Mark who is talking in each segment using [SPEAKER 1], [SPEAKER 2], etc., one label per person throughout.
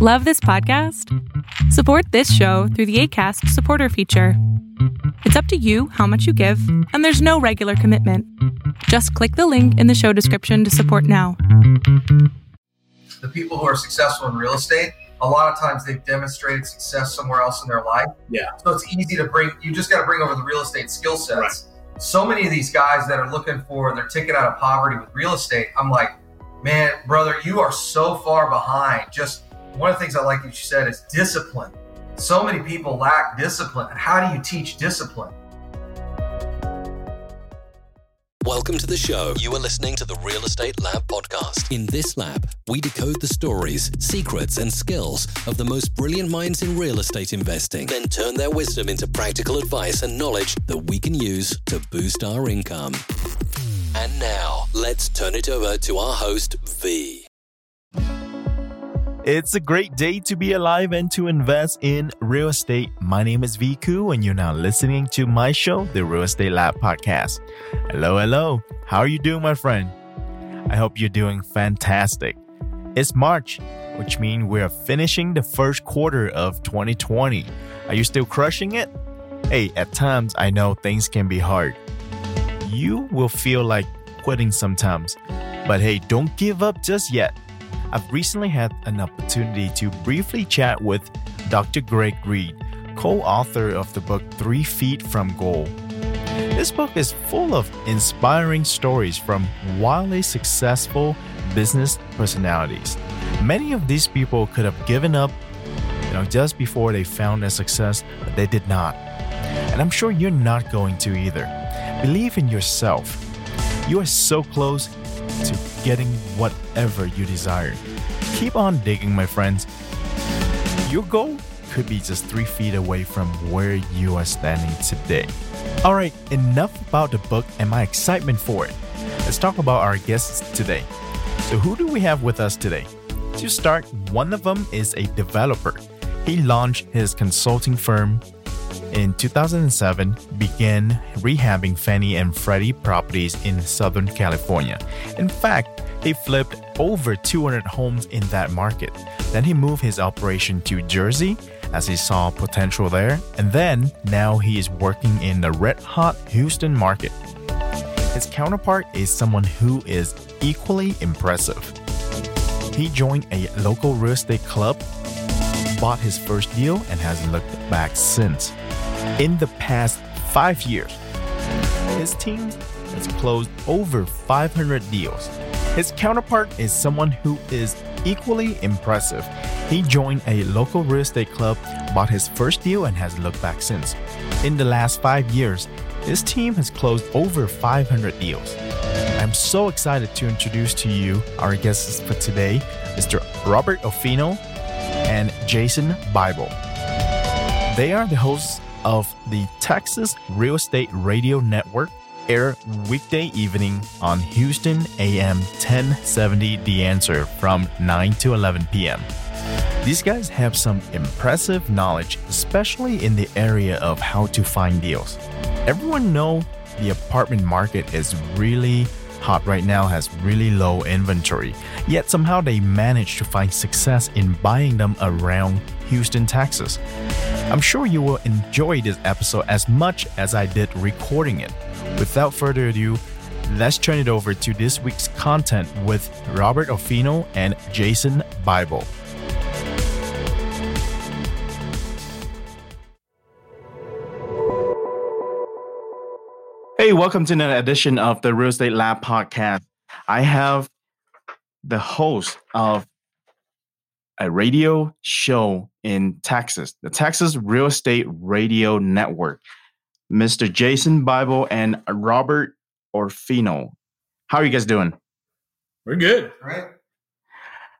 [SPEAKER 1] Love this podcast? Support this show through the ACAST supporter feature. It's up to you how much you give, and there's no regular commitment. Just click the link in the show description to support now.
[SPEAKER 2] The people who are successful in real estate, a lot of times they've demonstrated success somewhere else in their life.
[SPEAKER 3] Yeah.
[SPEAKER 2] So it's easy to bring, you just got to bring over the real estate skill sets.
[SPEAKER 3] Right.
[SPEAKER 2] So many of these guys that are looking for their ticket out of poverty with real estate, I'm like, man, brother, you are so far behind. Just one of the things I like that you said is discipline. So many people lack discipline. How do you teach discipline?
[SPEAKER 4] Welcome to the show. You are listening to the Real Estate Lab podcast. In this lab, we decode the stories, secrets, and skills of the most brilliant minds in real estate investing, then turn their wisdom into practical advice and knowledge that we can use to boost our income. And now, let's turn it over to our host, V.
[SPEAKER 5] It's a great day to be alive and to invest in real estate. My name is Viku, and you're now listening to my show, the Real Estate Lab Podcast. Hello, hello. How are you doing, my friend? I hope you're doing fantastic. It's March, which means we're finishing the first quarter of 2020. Are you still crushing it? Hey, at times I know things can be hard. You will feel like quitting sometimes, but hey, don't give up just yet. I've recently had an opportunity to briefly chat with Dr. Greg Reid, co author of the book Three Feet from Gold. This book is full of inspiring stories from wildly successful business personalities. Many of these people could have given up, you know, just before they found their success, but they did not. And I'm sure you're not going to either. Believe in yourself. You are so close to getting whatever you desire. Keep on digging, my friends. Your goal could be just three feet away from where you are standing today. All right, enough about the book and my excitement for it. Let's talk about our guests today. So, who do we have with us today? To start, one of them is a developer. He launched his consulting firm in 2007 began rehabbing Fannie and Freddie properties in Southern California. In fact, he flipped over 200 homes in that market. Then he moved his operation to Jersey as he saw potential there, and then now he is working in the red hot Houston market. His counterpart is someone who is equally impressive. He joined a local real estate club, bought his first deal, and hasn't looked back since. In the past five years, his team has closed over 500 deals. His counterpart is someone who is equally impressive. He joined a local real estate club, bought his first deal, and has looked back since. In the last five years, his team has closed over 500 deals. I'm so excited to introduce to you our guests for today, Mr. Robert Orfino and Jason Bible. They are the hosts of the Texas Real Estate Radio Network, air weekday evening on Houston AM 1070 The Answer from 9 to 11 p.m. These guys have some impressive knowledge, especially in the area of how to find deals. Everyone know the apartment market is really hot right now has really low inventory, yet somehow they manage to find success in buying them around Houston, Texas. I'm sure you will enjoy this episode as much as I did recording it. Without further ado, let's turn it over to this week's content with Robert Orfino and Jason Bible. Hey, welcome to another edition of the Real Estate Lab podcast. I have the host of a radio show in Texas, the Texas Real Estate Radio Network, Mr. Jason Bible and Robert Orfino. How are you guys doing?
[SPEAKER 3] We're good.
[SPEAKER 2] Right?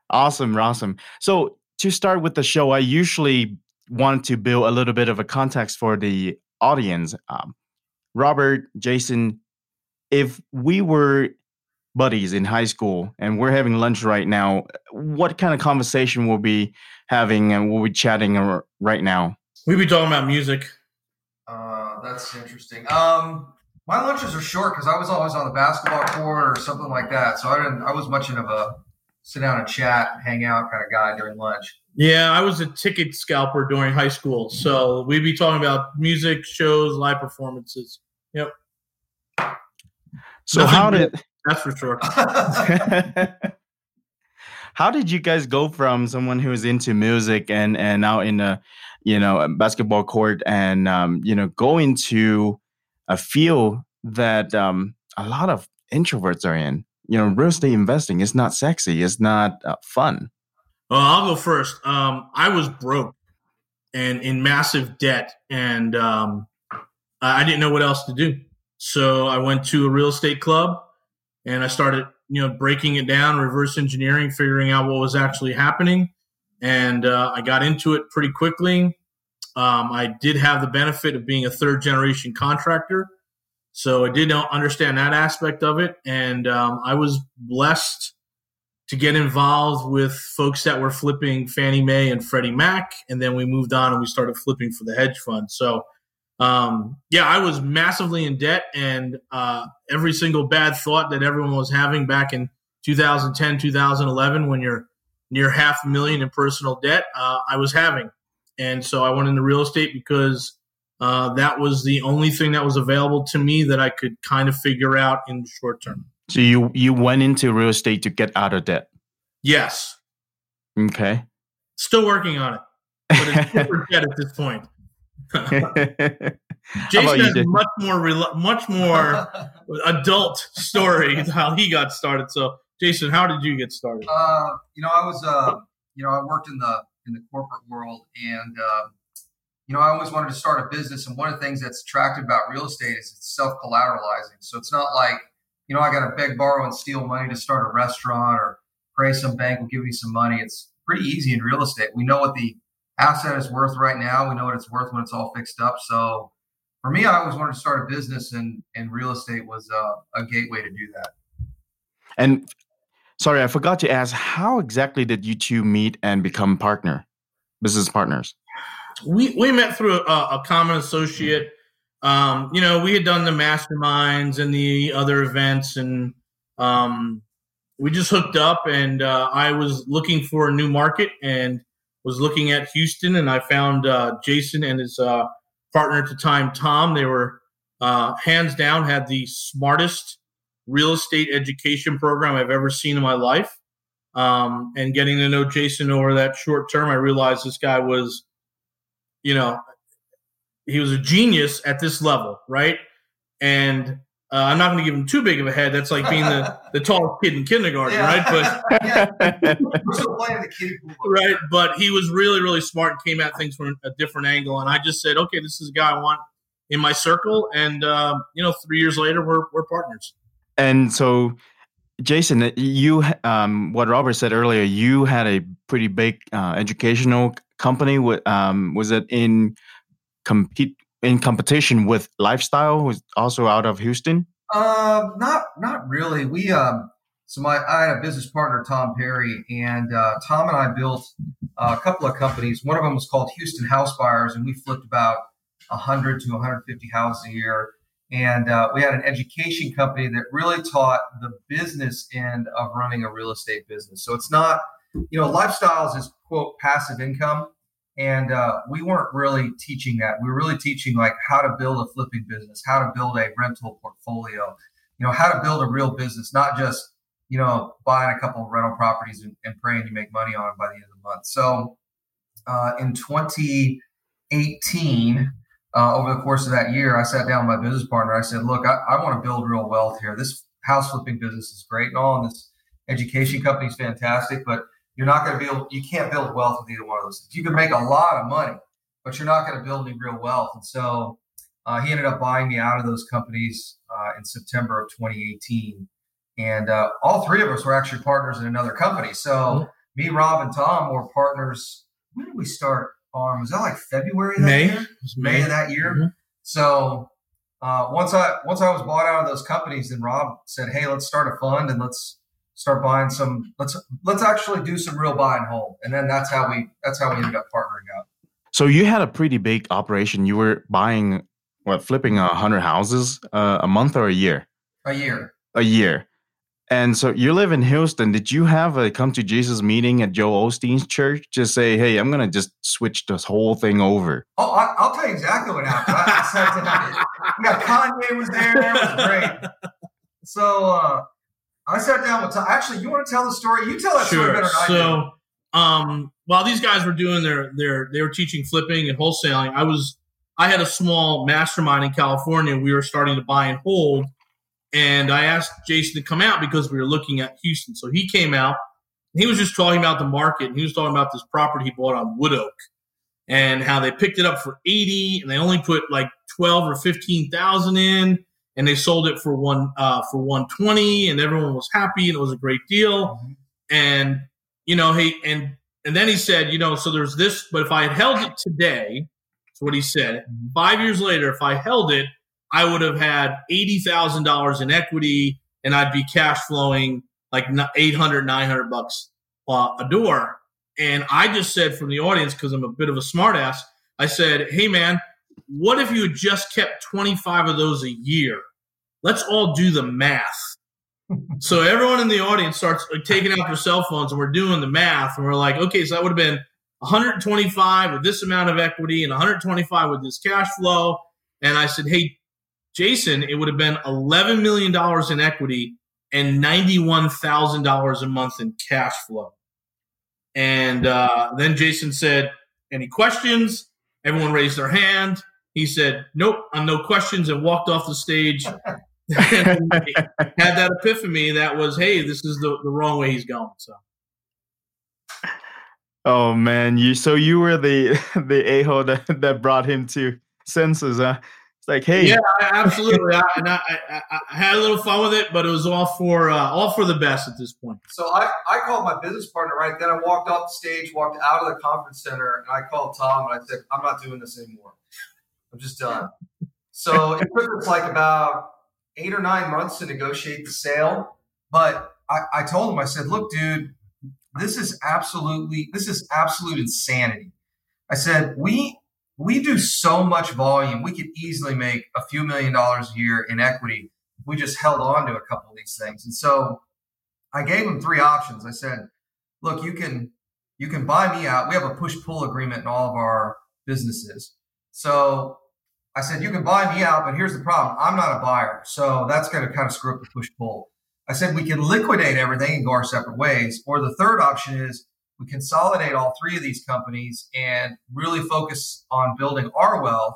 [SPEAKER 5] Awesome, awesome. So, to start with the show, I usually want to build a little bit of a context for the audience. Um, Robert, Jason, if we were buddies in high school and we're having lunch right now, what kind of conversation we'll be having and we'll be chatting right now?
[SPEAKER 3] We'll be talking about music.
[SPEAKER 2] Uh, that's interesting. Um, my lunches are short because I was always on the basketball court or something like that, so I didn't. I was much of a sit down and chat, hang out kind of guy during lunch.
[SPEAKER 3] Yeah, I was a ticket scalper during high school, so we'd be talking about music, shows, live performances. Yep.
[SPEAKER 5] So
[SPEAKER 3] Nothing
[SPEAKER 5] how
[SPEAKER 3] good.
[SPEAKER 5] did
[SPEAKER 3] That's for sure.
[SPEAKER 5] how did you guys go from someone who's into music and and now in a you know a basketball court and um, you know go into a field that um, a lot of introverts are in? You know, real estate investing is not sexy. It's not uh, fun.
[SPEAKER 3] Well, I'll go first. Um, I was broke and in massive debt, and um, I didn't know what else to do. So I went to a real estate club, and I started, you know, breaking it down, reverse engineering, figuring out what was actually happening, and uh, I got into it pretty quickly. Um, I did have the benefit of being a third generation contractor, so I did understand that aspect of it, and um, I was blessed to get involved with folks that were flipping Fannie Mae and Freddie Mac, and then we moved on and we started flipping for the hedge fund. So, um, yeah, I was massively in debt, and uh, every single bad thought that everyone was having back in 2010, 2011, when you're near half a million in personal debt, uh, I was having, and so I went into real estate because uh, that was the only thing that was available to me that I could kind of figure out in the short term.
[SPEAKER 5] So you you went into real estate to get out of debt.
[SPEAKER 3] Yes,
[SPEAKER 5] Okay.
[SPEAKER 3] Still working on it, but it's super dead at this point. Jason
[SPEAKER 5] you,
[SPEAKER 3] has
[SPEAKER 5] Jason?
[SPEAKER 3] much more rel- much more adult story how he got started. So, Jason, how did you get started?
[SPEAKER 2] Uh, you know, I was, uh, you know, I worked in the in the corporate world, and uh, you know, I always wanted to start a business. And one of the things that's attractive about real estate is it's self collateralizing. So it's not like, you know, I got to beg, borrow, and steal money to start a restaurant, or pray some bank will give me some money. It's pretty easy in real estate. We know what the asset is worth right now. We know what it's worth when it's all fixed up. So for me, I always wanted to start a business, and and real estate was uh, a gateway to do that.
[SPEAKER 5] and sorry, I forgot to ask, how exactly did you two meet and become partner, business partners?
[SPEAKER 3] we we met through a, a common associate. Um, you know, we had done the masterminds and the other events, and um, we just hooked up. And uh, I was looking for a new market and was looking at Houston, and I found uh, Jason and his uh, partner at the time, Tom. They were uh, hands down had the smartest real estate education program I've ever seen in my life. Um, and getting to know Jason over that short term, I realized this guy was you know, he was a genius at this level, right? And uh, I'm not going to give him too big of a head. That's like being the, the tallest kid in kindergarten, right? But
[SPEAKER 2] yeah, the kiddie
[SPEAKER 3] right, but he was really, really smart and came at things from a different angle. And I just said, okay, this is a guy I want in my circle. And uh, you know, three years later, we're we're partners.
[SPEAKER 5] And so, Jason, you um, what Robert said earlier, you had a pretty big uh, educational company. With um, was it in compete in competition with Lifestyle, who's also out of Houston?
[SPEAKER 2] Um, not not really. We um, so my I had a business partner, Tom Perry, and uh, Tom and I built uh, a couple of companies. One of them was called Houston House Buyers, and we flipped about 100 to 150 houses a year. And uh, we had an education company that really taught the business end of running a real estate business. So it's not, you know, lifestyles is quote passive income, and uh, we weren't really teaching that. We were really teaching like how to build a flipping business, how to build a rental portfolio, you know, how to build a real business, not just you know buying a couple of rental properties and, and praying you make money on them by the end of the month. So uh, in 2018 uh, over the course of that year, I sat down with my business partner. I said, "Look, I, I want to build real wealth here. This house flipping business is great and all, and this education company is fantastic, but you're not going to be able. You can't build wealth with either one of those things. You can make a lot of money, but you're not going to build any real wealth." And so uh, he ended up buying me out of those companies uh, in September of 2018, and uh, all three of us were actually partners in another company. So me, Rob, and Tom were partners. When did we start? On was that like February? That
[SPEAKER 3] May.
[SPEAKER 2] year?
[SPEAKER 3] It was
[SPEAKER 2] May of that year.
[SPEAKER 3] Mhm.
[SPEAKER 2] So uh, once I once I was bought out of those companies, then Rob said, "Hey, let's start a fund and let's start buying some. Let's let's actually do some real buy and hold." And then that's how we that's how we ended up partnering up.
[SPEAKER 5] So you had a pretty big operation. You were buying what, flipping a hundred houses uh, a month or a year?
[SPEAKER 2] A year.
[SPEAKER 5] A year. And so you live in Houston. Did you have a come to Jesus meeting at Joel Osteen's church? Just say, hey, I'm going to just switch this whole thing over.
[SPEAKER 2] Oh, I, will tell you exactly what happened. I, I sat down. Yeah, Kanye was there. It was great. So uh, I sat down with Tom. Actually, you want to tell the story? You tell that
[SPEAKER 3] sure.
[SPEAKER 2] story better than
[SPEAKER 3] so,
[SPEAKER 2] I do.
[SPEAKER 3] Um, while these guys were doing their their they were teaching flipping and wholesaling, I was I had a small mastermind in California. We were starting to buy and hold and I asked Jason to come out because we were looking at Houston. So he came out. He was just talking about the market. He was talking about this property he bought on Wood Oak and how they picked it up for 80 and they only put like 12 or 15,000 in and they sold it for one uh, for 120 and everyone was happy and it was a great deal. Mm-hmm. And you know, he and and then he said, you know, so there's this, but if I had held it today, that's what he said. Mm-hmm. Five years later, if I held it, I would have had $80,000 in equity and I'd be cash flowing like 800, 900 bucks uh, a door. And I just said from the audience, because I'm a bit of a smartass, I said, hey, man, what if you had just kept 25 of those a year? Let's all do the math. so everyone in the audience starts taking out their cell phones and we're doing the math. And we're like, okay, so that would have been 125 with this amount of equity and 125 with this cash flow. And I said, hey, Jason, it would have been $11 million in equity and $91,000 a month in cash flow. And uh, then Jason said, Any questions? Everyone raised their hand. He said, Nope, I'm no questions, and walked off the stage. had that epiphany that was, Hey, this is the, the wrong way he's going. So.
[SPEAKER 5] Oh man, you so you were the the a hole that, that brought him to senses, huh? Like, hey,
[SPEAKER 3] yeah, absolutely. I, and I, I, I, had a little fun with it, but it was all for uh, all for the best at this point.
[SPEAKER 2] So I, I called my business partner right then. I walked off the stage, walked out of the conference center, and I called Tom and I said, I'm not doing this anymore. I'm just done. so it took us like about eight or nine months to negotiate the sale, but I, I told him, I said, look, dude, this is absolutely this is absolute insanity. I said, we we do so much volume. We could easily make a few million dollars a year in equity if we just held on to a couple of these things. And so I gave them three options. I said, look, you can you can buy me out. We have a push pull agreement in all of our businesses. So I said, you can buy me out, but here's the problem. I'm not a buyer. So that's going to kind of screw up the push pull. I said, we can liquidate everything and go our separate ways. Or the third option is we consolidate all three of these companies and really focus on building our wealth.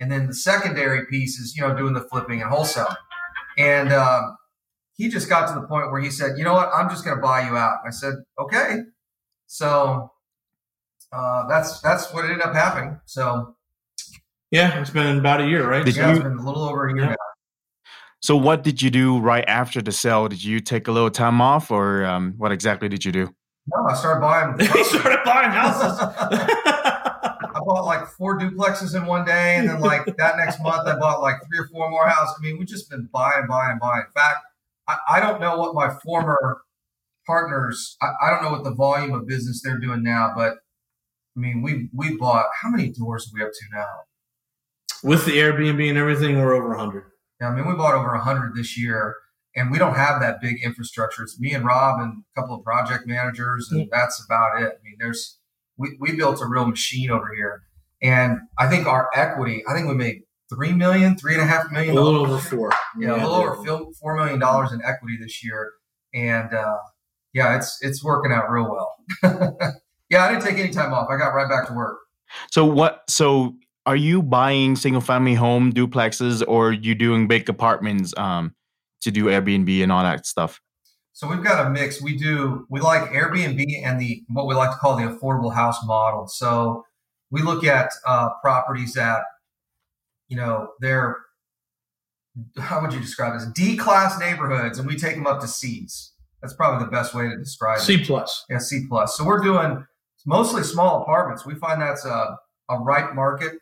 [SPEAKER 2] And then the secondary piece is, you know, doing the flipping and wholesaling. And um, he just got to the point where he said, you know what, I'm just going to buy you out. I said, okay. So uh, that's that's what ended up happening. So
[SPEAKER 3] yeah, it's been about a year, right?
[SPEAKER 2] Did yeah, you, it's been a little over a year yeah. now.
[SPEAKER 5] So what did you do right after the sale? Did you take a little time off, or um, what exactly did you do?
[SPEAKER 2] No, I started buying.
[SPEAKER 3] he started buying houses.
[SPEAKER 2] I bought like four duplexes in one day, and then like that next month, I bought like three or four more houses. I mean, we've just been buying, buying, buying. In fact, I, I don't know what my former partners. I, I, don't know what the volume of business they're doing now, but I mean, we we bought how many doors are we up to now?
[SPEAKER 3] With the Airbnb and everything, we're over hundred.
[SPEAKER 2] Yeah, I mean, we bought over hundred this year and we don't have that big infrastructure. It's me and Rob and a couple of project managers, and that's about it. I mean, there's we, we built a real machine over here, and I think our equity. I think we made three million, three and a half million.
[SPEAKER 3] A little over four.
[SPEAKER 2] Yeah, yeah, a little over four million dollars in equity this year, and uh, yeah, it's it's working out real well. yeah, I didn't take any time off. I got right back to work.
[SPEAKER 5] So what? So are you buying single family home duplexes, or you doing big apartments? Um, to do Airbnb and all that stuff?
[SPEAKER 2] So we've got a mix. We do we like Airbnb and the what we like to call the affordable house model. So we look at uh, properties that you know they're how would you describe this D class neighborhoods, and we take them up to C's. That's probably the best way to describe
[SPEAKER 3] C
[SPEAKER 2] it.
[SPEAKER 3] C plus.
[SPEAKER 2] Yeah, C plus. So we're doing mostly small apartments. We find that's a a right market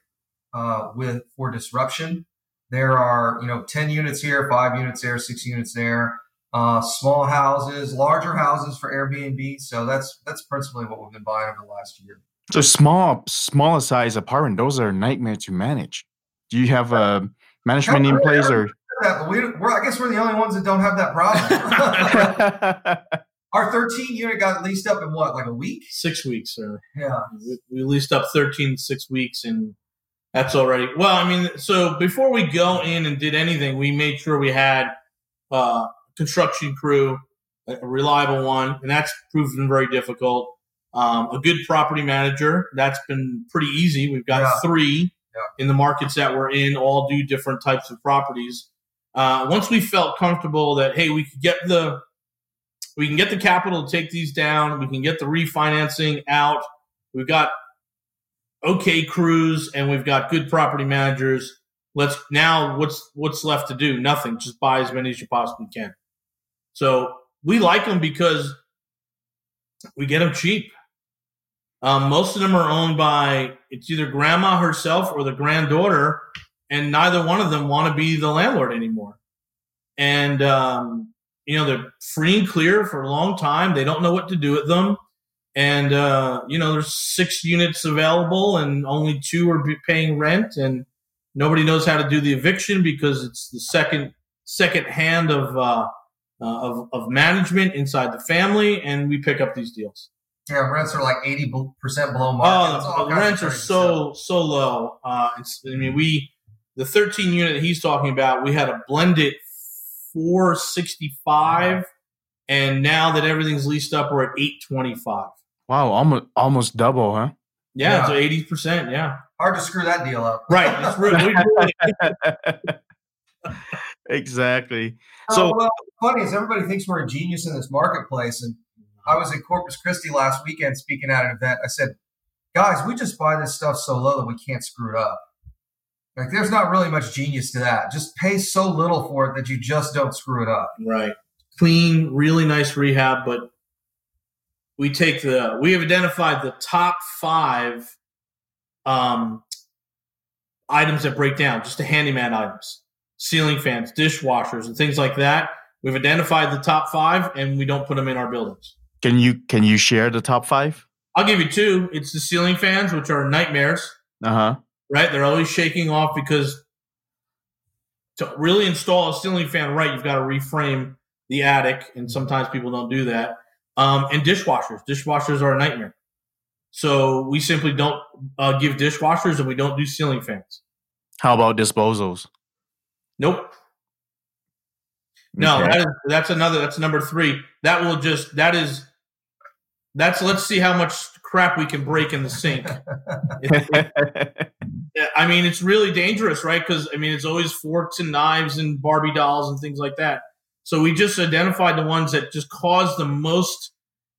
[SPEAKER 2] uh, with for disruption. There are, you know, 10 units here, five units there, six units there, uh, small houses, larger houses for Airbnb. So that's that's principally what we've been buying over the last year.
[SPEAKER 5] So small, smaller size apartment, those are a nightmare to manage. Do you have a management in place or?
[SPEAKER 2] that, but we, we're, I guess we're the only ones that don't have that problem. Our 13 unit got leased up in what, like a week?
[SPEAKER 3] Six weeks, sir.
[SPEAKER 2] Yeah.
[SPEAKER 3] We, we leased up 13 six weeks, and that's already well. I mean, so before we go in and did anything, we made sure we had uh, construction crew, a reliable one, and that's proven very difficult. Um, a good property manager, that's been pretty easy. We've got
[SPEAKER 2] Yeah.
[SPEAKER 3] three
[SPEAKER 2] Yeah.
[SPEAKER 3] in the markets that we're in, all do different types of properties. Uh, once we felt comfortable that hey, we could get the we can get the capital to take these down, we can get the refinancing out. We've got okay crews and we've got good property managers. Let's now what's what's left to do? Nothing. Just buy as many as you possibly can. So we like them because we get them cheap. Um, most of them are owned by it's either grandma herself or the granddaughter, and neither one of them want to be the landlord anymore. And um, you know they're free and clear for a long time. They don't know what to do with them, and uh, you know there's six units available, and only two are paying rent, and nobody knows how to do the eviction because it's the second second hand of uh, uh, of, of management inside the family, and we pick up these deals.
[SPEAKER 2] Yeah, rents are like 80% below market.
[SPEAKER 3] Oh, the rents are so so low. Uh, it's, I mean, we the 13 unit he's talking about, we had a blended 465, and now that everything's leased up, we're at 825.
[SPEAKER 6] Wow, almost almost double, huh?
[SPEAKER 3] Yeah,
[SPEAKER 2] Yeah.
[SPEAKER 3] so 80 percent. Yeah,
[SPEAKER 2] Hard to screw that deal up.
[SPEAKER 3] right. It's really, we really-
[SPEAKER 6] exactly.
[SPEAKER 2] Oh,
[SPEAKER 6] So
[SPEAKER 2] well, funny is everybody thinks we're a genius in this marketplace. And I was in Corpus Christi last weekend speaking at an event. I said, guys, we just buy this stuff so low that we can't screw it up. Like, there's not really much genius to that. Just pay so little for it that you just don't screw it up.
[SPEAKER 3] right. Clean, really nice rehab, but we take the we have identified the top five um, items that break down, just the handyman items, ceiling fans, dishwashers, and things like that. We've identified the top five, and we don't put them in our buildings.
[SPEAKER 6] can you can you share the top five?
[SPEAKER 3] I'll give you two. It's the ceiling fans, which are nightmares,
[SPEAKER 6] Uh huh.
[SPEAKER 3] right? They're always shaking off because to really install a ceiling fan right, you've got to reframe the attic, and sometimes people don't do that. Um, and dishwashers. Dishwashers are a nightmare. So we simply don't uh, give dishwashers, and we don't do ceiling fans.
[SPEAKER 6] How about disposals?
[SPEAKER 3] Nope. No,
[SPEAKER 6] Okay.
[SPEAKER 3] that is, that's another. That's number three. That will just. That is. That's. Let's see how much crap we can break in the sink. I mean, it's really dangerous, right? Because I mean, it's always forks and knives and Barbie dolls and things like that. So we just identified the ones that just cause the most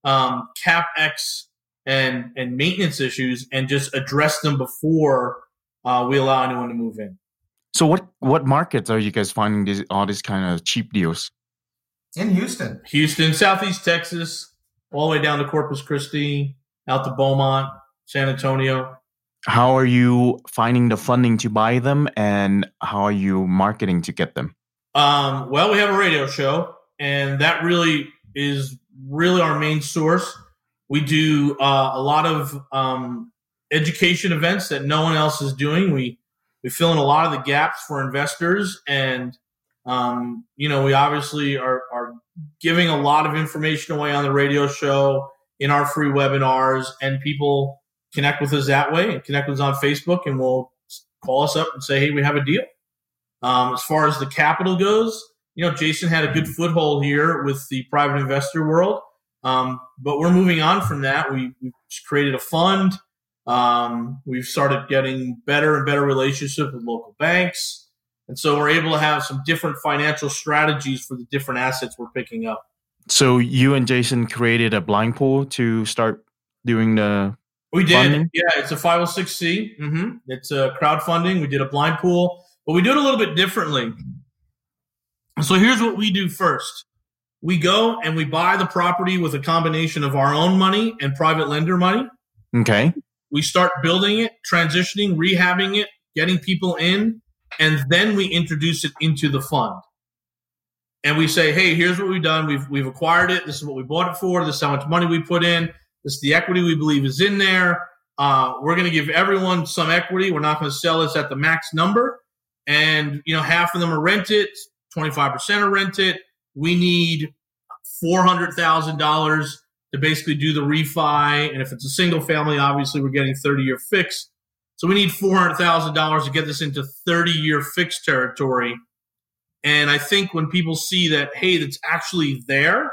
[SPEAKER 3] um, capex and and maintenance issues, and just address them before uh, we allow anyone to move in.
[SPEAKER 6] so what what markets are you guys finding these all these kind of cheap deals?
[SPEAKER 2] In Houston,
[SPEAKER 3] Houston, Southeast Texas, all the way down to Corpus Christi, out to Beaumont, San Antonio.
[SPEAKER 6] How are you finding the funding to buy them, and how are you marketing to get them?
[SPEAKER 3] Um, well, we have a radio show, and that really is really our main source. We do uh, a lot of um, education events that no one else is doing. We we fill in a lot of the gaps for investors, and um, you know, we obviously are are giving a lot of information away on the radio show in our free webinars, and people connect with us that way and connect with us on Facebook, and will call us up and say, "Hey, we have a deal." Um, as far as the capital goes, you know, Jason had a good foothold here with the private investor world. Um, but we're moving on from that. We, we've created a fund. Um, we've started getting better and better relationships with local banks. And so we're able to have some different financial strategies for the different assets we're picking up.
[SPEAKER 6] So you and Jason created a blind pool to start doing the
[SPEAKER 3] We did.
[SPEAKER 6] Funding?
[SPEAKER 3] Yeah, it's a 506c. hmm It's a crowdfunding. We did a blind pool, but we do it a little bit differently. So here's what we do first we go and we buy the property with a combination of our own money and private lender money.
[SPEAKER 6] okay.
[SPEAKER 3] We start building it, transitioning, rehabbing it, getting people in, and then we introduce it into the fund. And we say, hey, here's what we've done. We've, we've acquired it. This is what we bought it for. This is how much money we put in. This is the equity we believe is in there. Uh, we're going to give everyone some equity. We're not going to sell this at the max number. And, you know, half of them are rented, 25% are rented. We need $400,000 to basically do the refi. And if it's a single family, obviously we're getting 30 year fixed. So we need $400,000 to get this into 30 year fixed territory. And I think when people see that, hey, that's actually there,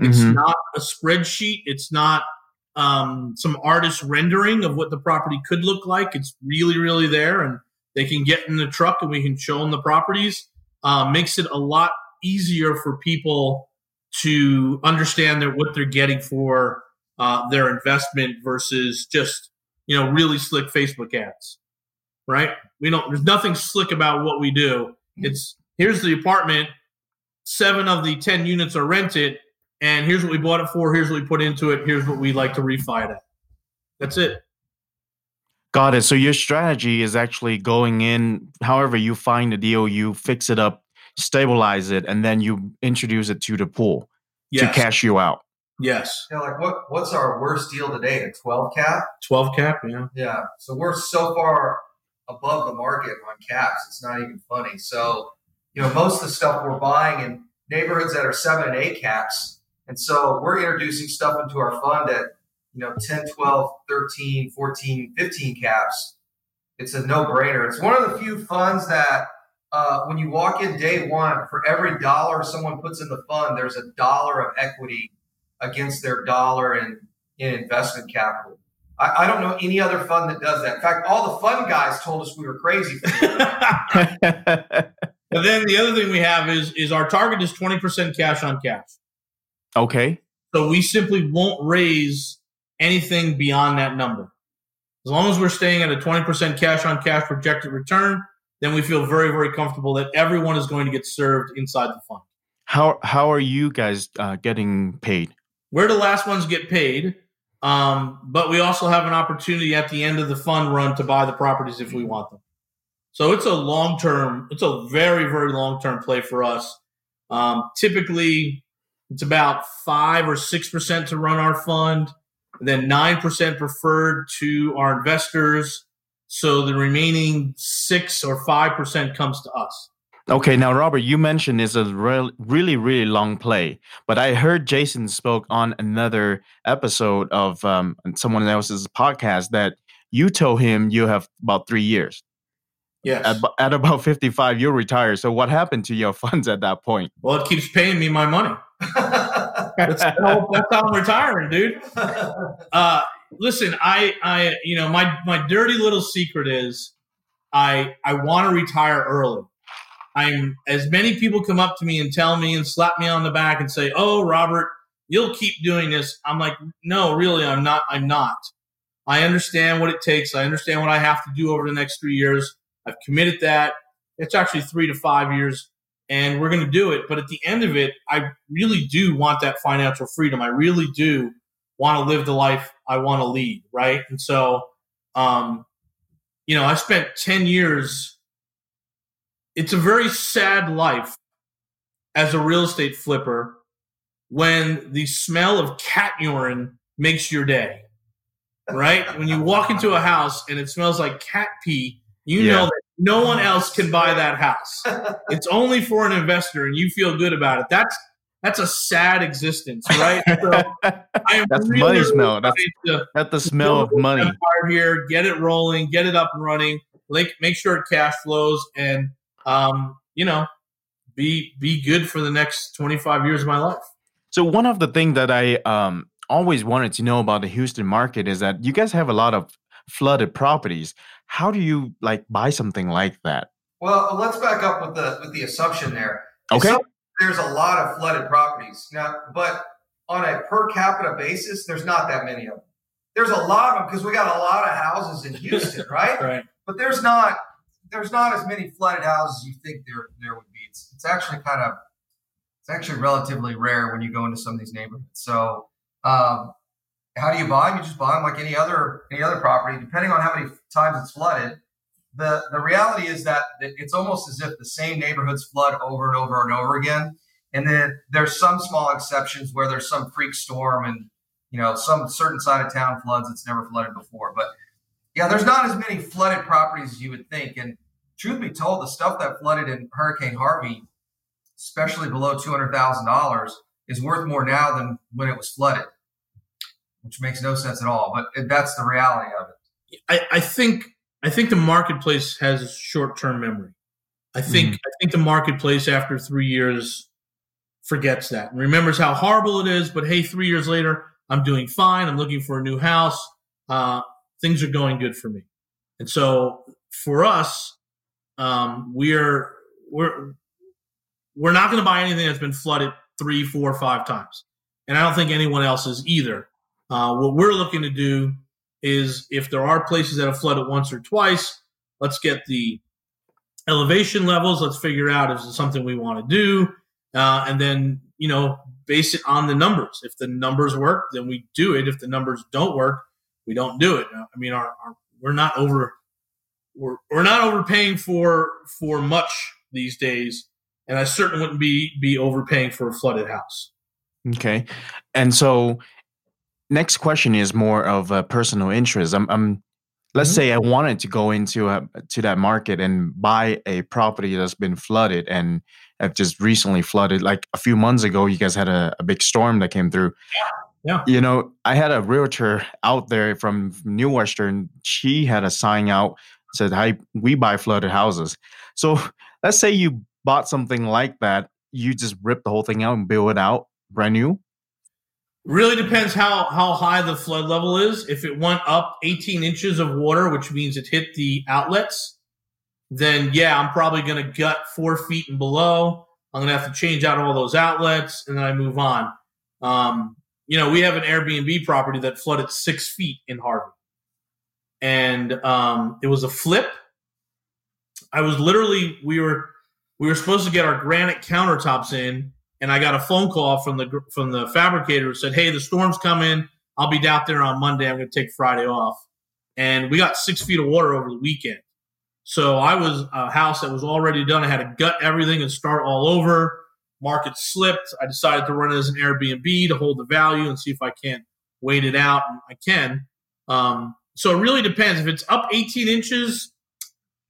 [SPEAKER 3] it's
[SPEAKER 6] Mhm.
[SPEAKER 3] not a spreadsheet, it's not um, some artist rendering of what the property could look like. It's really, really there. And they can get in the truck and we can show them the properties. Uh, makes it a lot easier for people to understand that what they're getting for uh, their investment versus just you know really slick Facebook ads, right? We don't. There's nothing slick about what we do. It's here's the apartment. Seven of the ten units are rented, and here's what we bought it for. Here's what we put into it. Here's what we like to refi it at. That's it.
[SPEAKER 6] Got it. So your strategy is actually going in, however you find the deal, you fix it up, stabilize it, and then you introduce it to the pool
[SPEAKER 3] Yes.
[SPEAKER 6] to cash you out.
[SPEAKER 3] Yes.
[SPEAKER 2] Yeah, like what what's our worst deal today? A 12 cap?
[SPEAKER 3] Twelve cap. Yeah.
[SPEAKER 2] Yeah. So we're so far above the market on caps. It's not even funny. So, you know, most of the stuff we're buying in neighborhoods that are seven and eight caps. And so we're introducing stuff into our fund at, you know, 10, 12, 13, 14, 15 caps. It's a no brainer. It's one of the few funds that uh, when you walk in day one, for every dollar someone puts in the fund, there's a dollar of equity against their dollar in, in investment capital. I, I don't know any other fund that does that. In fact, all the fund guys told us we were crazy. For.
[SPEAKER 3] And then the other thing we have is is our target is twenty percent cash on cash.
[SPEAKER 6] okay.
[SPEAKER 3] So we simply won't raise anything beyond that number. As long as we're staying at a 20% cash on cash projected return, then we feel very, very comfortable that everyone is going to get served inside the fund.
[SPEAKER 6] How how are you guys uh, getting paid?
[SPEAKER 3] We're the last ones to get paid, um, but we also have an opportunity at the end of the fund run to buy the properties if we want them. So it's a long term, it's a very, very long term play for us. Um, typically, it's about five or six percent to run our fund, and then nine percent preferred to our investors. So the remaining six or five percent comes to us.
[SPEAKER 6] Okay, now Robert, you mentioned it's a real, really, really long play, but I heard Jason spoke on another episode of um, someone else's podcast that you told him you have about three years.
[SPEAKER 3] Yes.
[SPEAKER 6] At, at about fifty-five, you'll retire. So what happened to your funds at that point?
[SPEAKER 3] well, it keeps paying me my money. That's how, that's how I'm retiring, dude. uh, listen, I, I, you know, my my dirty little secret is, I I want to retire early. I'm as many people come up to me and tell me and slap me on the back and say, "Oh, Robert, you'll keep doing this." I'm like, "No, really, I'm not. I'm not. I understand what it takes. I understand what I have to do over the next three years. I've committed that. It's actually three to five years." And we're going to do it. But at the end of it, I really do want that financial freedom. I really do want to live the life I want to lead, right? And so, um, you know, I spent 10 years. It's a very sad life as a real estate flipper when the smell of cat urine makes your day, right? when you walk into a house and it smells like cat pee, you
[SPEAKER 6] Yeah.
[SPEAKER 3] know that no one else can buy that house. It's only for an investor and you feel good about it. That's that's a sad existence, right? So I am
[SPEAKER 6] That's
[SPEAKER 3] really,
[SPEAKER 6] money smell. That's
[SPEAKER 3] to
[SPEAKER 6] that's the smell of money.
[SPEAKER 3] here, get it rolling, get it up and running, like make sure it cash flows, and um, you know, be be good for the next twenty five years of my life.
[SPEAKER 6] So one of the things that I um, always wanted to know about the Houston market is that you guys have a lot of flooded properties. How do you like buy something like that?
[SPEAKER 2] well, let's back up with the with the assumption there.
[SPEAKER 6] Okay.
[SPEAKER 2] There's a lot of flooded properties now, but on a per capita basis, there's not that many of them. There's a lot of them because we got a lot of houses in Houston, right?
[SPEAKER 3] Right.
[SPEAKER 2] But there's not there's not as many flooded houses as you think there there would be. It's it's actually kind of it's actually relatively rare when you go into some of these neighborhoods. So um, how do you buy them? You just buy them like any other any other property, depending on how many times it's flooded. The the reality is that it's almost as if the same neighborhoods flood over and over and over again. And then there's some small exceptions where there's some freak storm and you know some certain side of town floods that's never flooded before. But yeah, there's not as many flooded properties as you would think. And truth be told, the stuff that flooded in Hurricane Harvey, especially below two hundred thousand dollars, is worth more now than when it was flooded, which makes no sense at all. But that's the reality of it.
[SPEAKER 3] I, I think I think the marketplace has short term memory. I think mm I think the marketplace after three years forgets that and remembers how horrible it is. But hey, three years later, I'm doing fine. I'm looking for a new house. Uh, things are going good for me. And so for us, um, we're we're we're not going to buy anything that's been flooded three, four, five times, and I don't think anyone else is either. Uh, what we're looking to do is, if there are places that have flooded once or twice, let's get the elevation levels. Let's figure out if it's something we want to do, uh, and then you know base it on the numbers. If the numbers work, then we do it. If the numbers don't work, we don't do it. I mean, our, our we're not over we're, we're not overpaying for for much these days, and I certainly wouldn't be be overpaying for a flooded house.
[SPEAKER 5] Okay, and so next question is more of a personal interest. I'm, I'm let's mm-hmm. say I wanted to go into a, to that market and buy a property that's been flooded and have just recently flooded. Like a few months ago, you guys had a, a big storm that came through. Yeah.
[SPEAKER 3] yeah.
[SPEAKER 5] You know, I had a realtor out there from New Western. She had a sign out said, "Hey, we buy flooded houses." So let's say you bought something like that, you just rip the whole thing out and build it out brand new.
[SPEAKER 3] Really depends how how high the flood level is. If it went up 18 inches of water, which means it hit the outlets, then yeah, I'm probably going to gut four feet and below. I'm going to have to change out all those outlets, and then I move on. Um, you know, we have an Airbnb property that flooded six feet in Harvey and um, it was a flip. I was literally we were we were supposed to get our granite countertops in, and I got a phone call from the from the fabricator who said, "Hey, the storm's coming. I'll be down there on Monday. I'm going to take Friday off." And we got six feet of water over the weekend. So I was a house that was already done. I had to gut everything and start all over. Market slipped. I decided to run it as an Airbnb to hold the value and see if I can't wait it out. And I can. Um, so it really depends. If it's up 18 inches,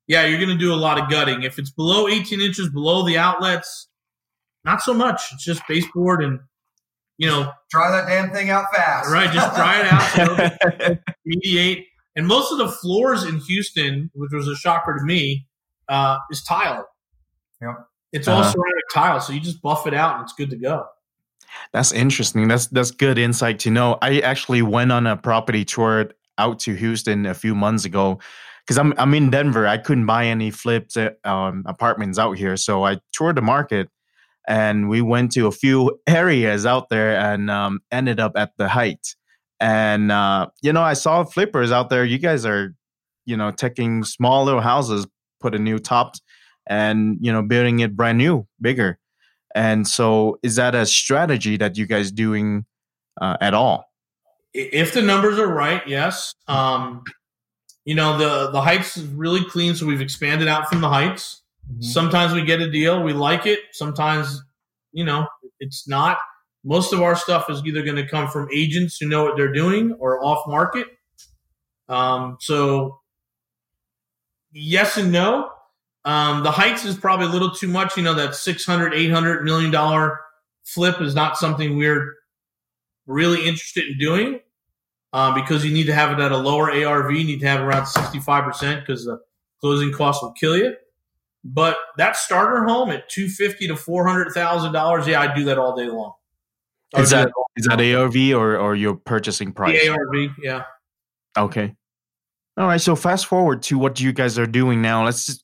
[SPEAKER 3] yeah, you're going to do a lot of gutting. If it's below 18 inches, below the outlets, not so much. It's just baseboard and, you know.
[SPEAKER 2] Dry that damn thing out fast.
[SPEAKER 3] Right. Just dry it out. mediate. And most of the floors in Houston, which was a shocker to me, uh, is tile.
[SPEAKER 2] Yep.
[SPEAKER 3] It's all uh, ceramic tile. So you just buff it out and it's good to go.
[SPEAKER 5] That's interesting. That's that's good insight to know. I actually went on a property tour out to Houston a few months ago because I'm I'm in Denver. I couldn't buy any flipped uh, um, apartments out here, so I toured the market and we went to a few areas out there and um, ended up at the Height. And uh, you know, I saw flippers out there. You guys are, you know, taking small little houses, put a new top, and you know, building it brand new, bigger. And so, is that a strategy that you guys doing uh, at all?
[SPEAKER 3] if the numbers are right, yes. Um, you know the the heights is really clean, so we've expanded out from the heights. Mm-hmm. Sometimes we get a deal, we like it. Sometimes, you know, it's not. Most of our stuff is either going to come from agents who know what they're doing or off market. Um, so, yes and no. Um, the heights is probably a little too much. You know, that 600, 800 million dollar flip is not something we're really interested in doing uh, because you need to have it at a lower ARV. You need to have around 65% because the closing costs will kill you. But that starter home at 250 to $400,000, yeah, I do that all day long.
[SPEAKER 5] Is that, that is that ARV or, or your purchasing price?
[SPEAKER 3] The ARV, yeah.
[SPEAKER 5] Okay. All right. So fast forward to what you guys are doing now. Let's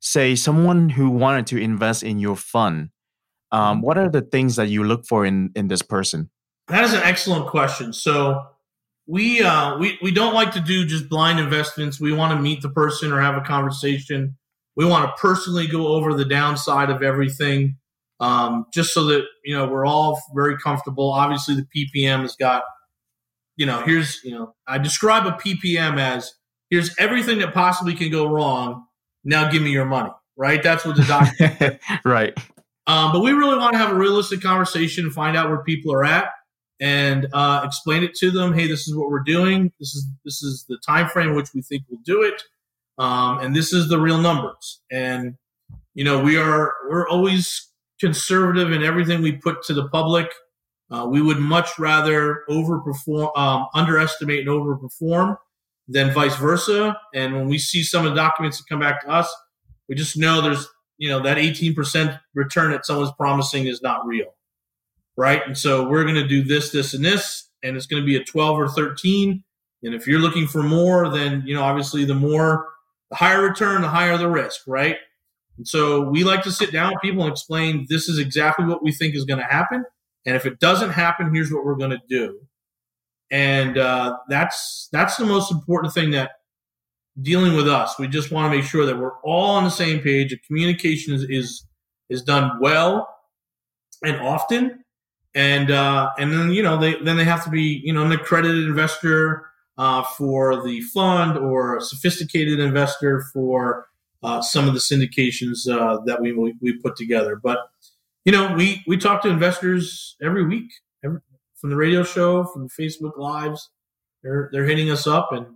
[SPEAKER 5] say someone who wanted to invest in your fund. Um, what are the things that you look for in in this person?
[SPEAKER 3] That is an excellent question. So we uh, we we don't like to do just blind investments. We want to meet the person or have a conversation. We want to personally go over the downside of everything, um, just so that you know we're all very comfortable. Obviously, the PPM has got, you know, here's you know I describe a PPM as here's everything that possibly can go wrong. Now give me your money. Right? That's what the doc.
[SPEAKER 5] right.
[SPEAKER 3] Um, but we really want to have a realistic conversation, find out where people are at and uh, explain it to them. Hey, this is what we're doing. This is this is the time frame which we think we'll do it, um, and this is the real numbers. And you know, we are we're always conservative in everything we put to the public. Uh, we would much rather overperform, um, underestimate and overperform than vice versa. And when we see some of the documents that come back to us, we just know there's, you know, that 18% return that someone's promising is not real. Right. And so we're going to do this, this, and this, and it's going to be a 12 or 13. And if you're looking for more, then, you know, obviously the more, the higher return, the higher the risk. Right. And so we like to sit down with people and explain this is exactly what we think is going to happen. And if it doesn't happen, here's what we're going to do. And uh, that's that's the most important thing that dealing with us. We just want to make sure that we're all on the same page. The communication is is, is done well and often. And uh, and then you know they then they have to be you know an accredited investor uh, for the fund or a sophisticated investor for uh, some of the syndications uh, that we, we, we put together. But you know, we we talk to investors every week, every, from the radio show, from the Facebook lives. They're they're hitting us up, and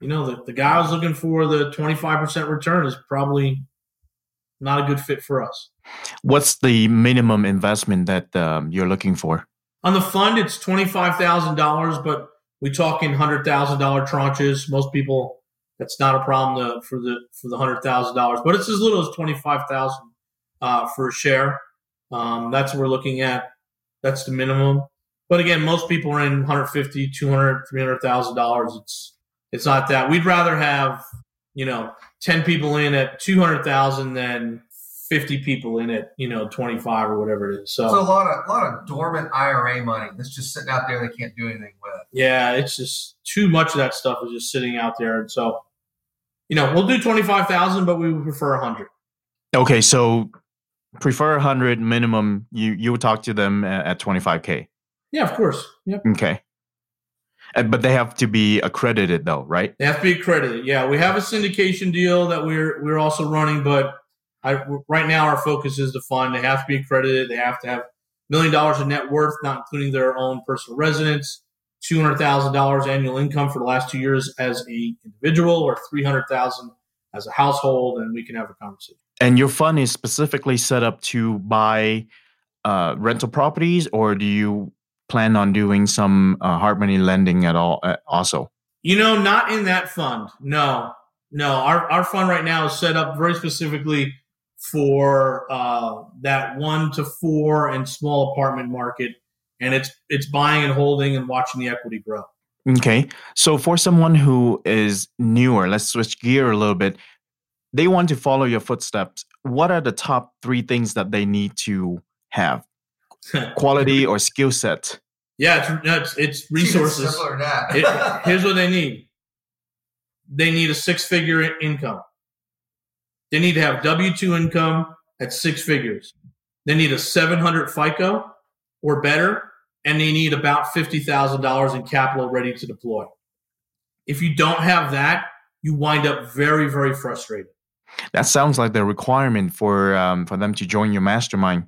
[SPEAKER 3] you know, the the guy who's looking for the twenty five percent return is probably not a good fit for us.
[SPEAKER 6] What's the minimum investment that um, you're looking for?
[SPEAKER 3] On the fund, it's twenty five thousand dollars, but we talk in hundred thousand dollar tranches. Most people that's not a problem to, for the for the hundred thousand dollars, but it's as little as twenty five thousand uh, for a share. Um, that's what we're looking at. That's the minimum. But again, most people are in 150, 200, 300,000 dollars. It's it's not that. We'd rather have you know 10 people in at 200,000 than 50 people in it, you know 25 or whatever it is. So,
[SPEAKER 2] so a lot of a lot of dormant IRA money that's just sitting out there they can't do anything with.
[SPEAKER 3] Yeah, it's just too much of that stuff is just sitting out there, and so you know, we'll do 25,000, but we would prefer 100.
[SPEAKER 6] Okay, so prefer 100 minimum. You you would talk to them at 25k.
[SPEAKER 3] Yeah, of course. Yep.
[SPEAKER 6] Okay. But they have to be accredited though, right?
[SPEAKER 3] They have to be accredited. Yeah, we have a syndication deal that we're we're also running, but I, right now our focus is the fund. They have to be accredited. They have to have million dollars in net worth, not including their own personal residence two hundred thousand dollars annual income for the last two years as a individual, or three hundred thousand as a household, and we can have a conversation.
[SPEAKER 6] And your fund is specifically set up to buy uh, rental properties, or do you plan on doing some uh, hard money lending at all? Uh, also,
[SPEAKER 3] you know, not in that fund. No, no. Our our fund right now is set up very specifically for uh, that one to four and small apartment market and it's it's buying and holding and watching the equity grow.
[SPEAKER 6] Okay. So for someone who is newer, let's switch gear a little bit. They want to follow your footsteps. What are the top 3 things that they need to have? Quality or skill set?
[SPEAKER 3] Yeah, it's, it's, it's resources. it, here's what they need. They need a six-figure income. They need to have W-2 income at six figures. They need a 700 FICO or better and they need about $50,000 in capital ready to deploy. If you don't have that, you wind up very, very frustrated.
[SPEAKER 6] That sounds like the requirement for um, for them to join your mastermind.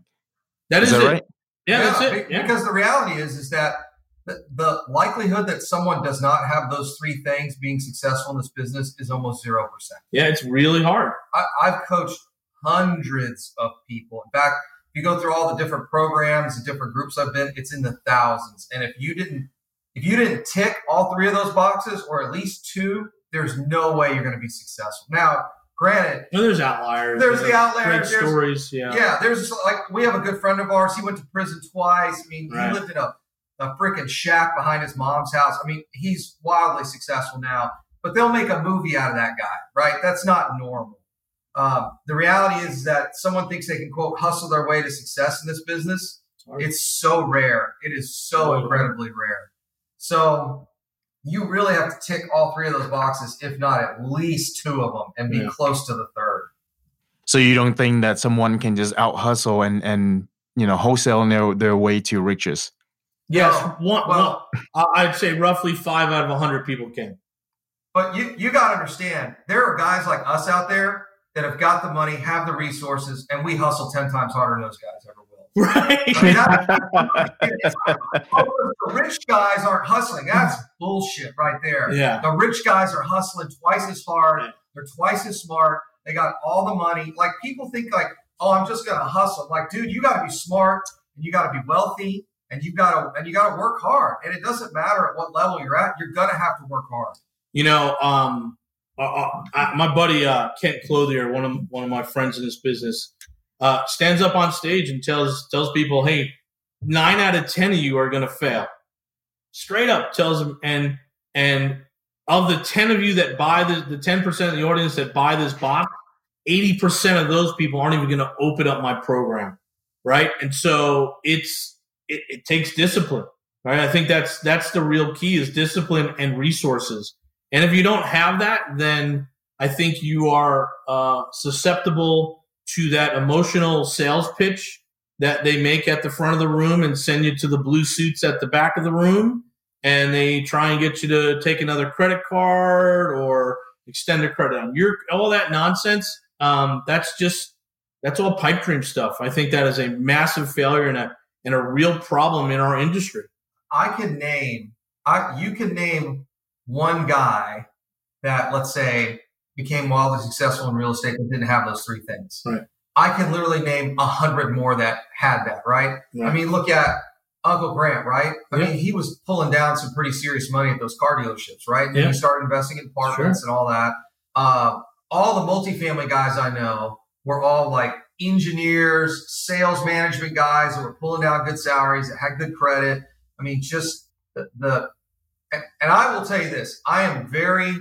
[SPEAKER 3] That is, is that it. right?
[SPEAKER 2] Yeah, yeah, that's it. Yeah. Because the reality is, is that the, likelihood that someone does not have those three things being successful in this business is almost zero percent.
[SPEAKER 3] Yeah, it's really hard.
[SPEAKER 2] I, I've coached hundreds of people. In fact, if you go through all the different programs and different groups I've been, it's in the thousands. And if you didn't, if you didn't tick all three of those boxes or at least two, there's no way you're going to be successful. Now, granted,
[SPEAKER 3] well, there's outliers.
[SPEAKER 2] There's, the outliers.
[SPEAKER 3] Great stories. Yeah.
[SPEAKER 2] Yeah. There's like, we have a good friend of ours. He went to prison twice. I mean, right. he lived in a, a freaking shack behind his mom's house. I mean, he's wildly successful now, but they'll make a movie out of that guy, right? That's not normal. Um, the reality is that someone thinks they can quote hustle their way to success in this business. It's so rare. It is so incredibly rare. So you really have to tick all three of those boxes, if not at least two of them, and be yeah. close to the third.
[SPEAKER 6] So you don't think that someone can just out hustle and and you know wholesale their their way to riches?
[SPEAKER 3] Yes, no. one, well, one, I'd say roughly five out of a hundred people can.
[SPEAKER 2] But you you got to understand, there are guys like us out there that have got the money, have the resources, and we hustle 10 times harder than those guys ever will.
[SPEAKER 3] Right. I
[SPEAKER 2] mean, the rich guys aren't hustling. That's bullshit right there.
[SPEAKER 3] Yeah.
[SPEAKER 2] The rich guys are hustling twice as hard. They're twice as smart. They got all the money. Like people think like, oh, I'm just gonna hustle. Like, dude, you got to be smart and you got to be wealthy and you've got to and you got to work hard. And it doesn't matter at what level you're at, you're gonna have to work hard.
[SPEAKER 3] You know, um, uh, uh, my buddy uh, Kent Clothier, one of one of my friends in this business, uh, stands up on stage and tells tells people, "Hey, nine out of ten of you are to fail." Straight up tells them, and and of the ten of you that buy the the ten percent of the audience that buy this box, eighty percent of those people aren't even going to open up my program, right? And so it's it, it takes discipline, right? I think that's that's the real key is discipline and resources. And if you don't have that, then I think you are uh, susceptible to that emotional sales pitch that they make at the front of the room and send you to the blue suits at the back of the room. And they try and get you to take another credit card or extend a credit on your all that nonsense. Um, that's just that's all pipe dream stuff. I think that is a massive failure and a and a real problem in our industry.
[SPEAKER 2] I could name I you could name one guy that let's say became wildly successful in real estate that didn't have those three things.
[SPEAKER 3] Right.
[SPEAKER 2] I can literally name a hundred more that had that, right?
[SPEAKER 3] Yeah.
[SPEAKER 2] I mean, look at Uncle Grant, right? I
[SPEAKER 3] Yeah.
[SPEAKER 2] mean, he was pulling down some pretty serious money at those car dealerships, right? And
[SPEAKER 3] Yeah.
[SPEAKER 2] he started investing in apartments and all that. Uh, all the multifamily guys I know were all like engineers, sales management guys that were pulling down good salaries, that had good credit. I mean, just the, the and, I will tell you this: I am very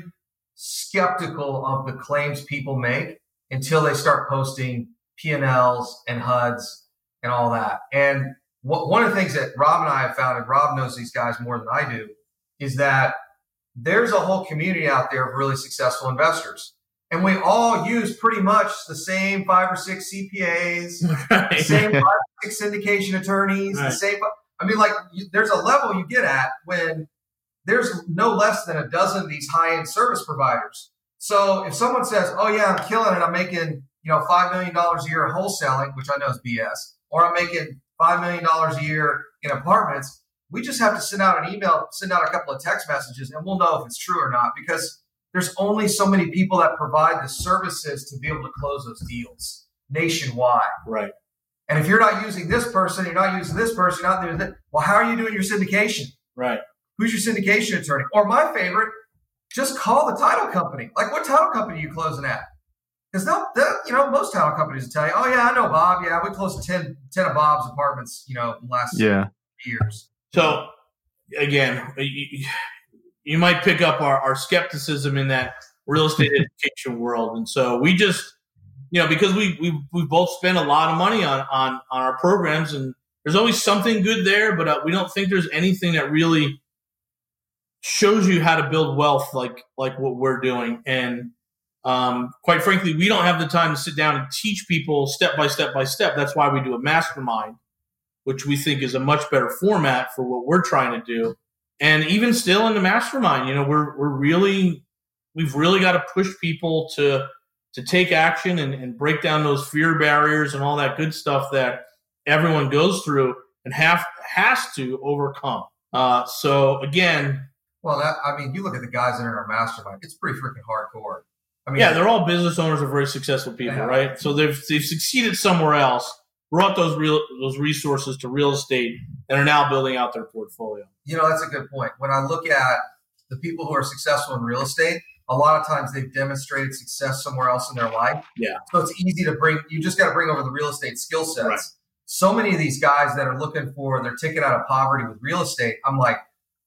[SPEAKER 2] skeptical of the claims people make until they start posting P and HUDs and all that. And one of the things that Rob and I have found, and Rob knows these guys more than I do, is that there's a whole community out there of really successful investors. And we all use pretty much the same five or six CPAs, the same five or six syndication attorneys, the same. I mean, like, you, there's a level you get at when there's no less than a dozen of these high end service providers. So if someone says, "Oh yeah, I'm killing it. I'm making you know five million dollars a year in wholesaling," which I know is BS, or I'm making five million dollars a year in apartments, we just have to send out an email, send out a couple of text messages, and we'll know if it's true or not because there's only so many people that provide the services to be able to close those deals nationwide.
[SPEAKER 3] Right.
[SPEAKER 2] And if you're not using this person, you're not using this person, you're not doing that. Well, how are you doing your syndication?
[SPEAKER 3] Right.
[SPEAKER 2] Who's your syndication attorney? Or my favorite, just call the title company. Like, what title company are you closing at? Because they'll, they'll, you know, most title companies will tell you, oh, yeah, I know Bob. Yeah, we closed 10, 10 of Bob's apartments, you know, in the last
[SPEAKER 6] Yeah.
[SPEAKER 2] years.
[SPEAKER 3] So again, you, might pick up our, our skepticism in that real estate education world, and so we just, you know, because we we we both spend a lot of money on on on our programs, and there's always something good there, but uh, we don't think there's anything that really shows you how to build wealth like like what we're doing, and um, quite frankly, we don't have the time to sit down and teach people step by step by step. That's why we do a mastermind which we think is a much better format for what we're trying to do. And even still in the mastermind, you know, we're we're really we've really got to push people to to take action and, and break down those fear barriers and all that good stuff that everyone goes through and have has to overcome. Uh, so again,
[SPEAKER 2] Well, that, I mean, you look at the guys that are in our mastermind, it's pretty freaking hardcore. I mean,
[SPEAKER 3] yeah, they're all business owners of very successful people,
[SPEAKER 2] Yeah.
[SPEAKER 3] right? So they've they've succeeded somewhere else, brought those real those resources to real estate, and are now building out their portfolio.
[SPEAKER 2] you know, that's a good point. When I look at the people who are successful in real estate, a lot of times they've demonstrated success somewhere else in their life.
[SPEAKER 3] Yeah.
[SPEAKER 2] So it's easy to bring, you just got to bring over the real estate skill sets.
[SPEAKER 3] Right.
[SPEAKER 2] So many of these guys that are looking for their ticket out of poverty with real estate, I'm like,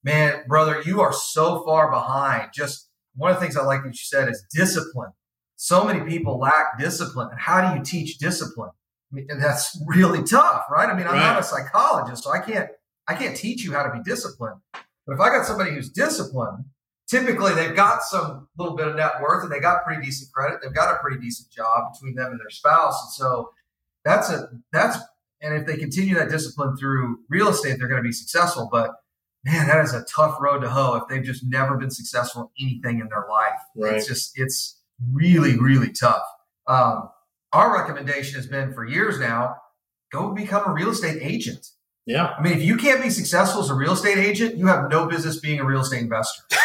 [SPEAKER 2] man, brother, you are so far behind. Just one of the things I like that you said is discipline. So many people lack discipline. And how do you teach discipline? Mean, and that's really tough, right? I mean, I'm not a psychologist, so I can't I can't teach you how to be disciplined. But if I got somebody who's disciplined, typically they've got some little bit of net worth and they got pretty decent credit. They've got a pretty decent job between them and their spouse. And so that's a that's and if they continue that discipline through real estate, they're going to be successful. But man, that is a tough road to hoe if they've just never been successful in anything in their life.
[SPEAKER 3] Right.
[SPEAKER 2] It's just it's really, really tough. Um, our recommendation has been for years now, go become a real estate agent.
[SPEAKER 3] Yeah.
[SPEAKER 2] I mean, if you can't be successful as a real estate agent, you have no business being a real estate investor.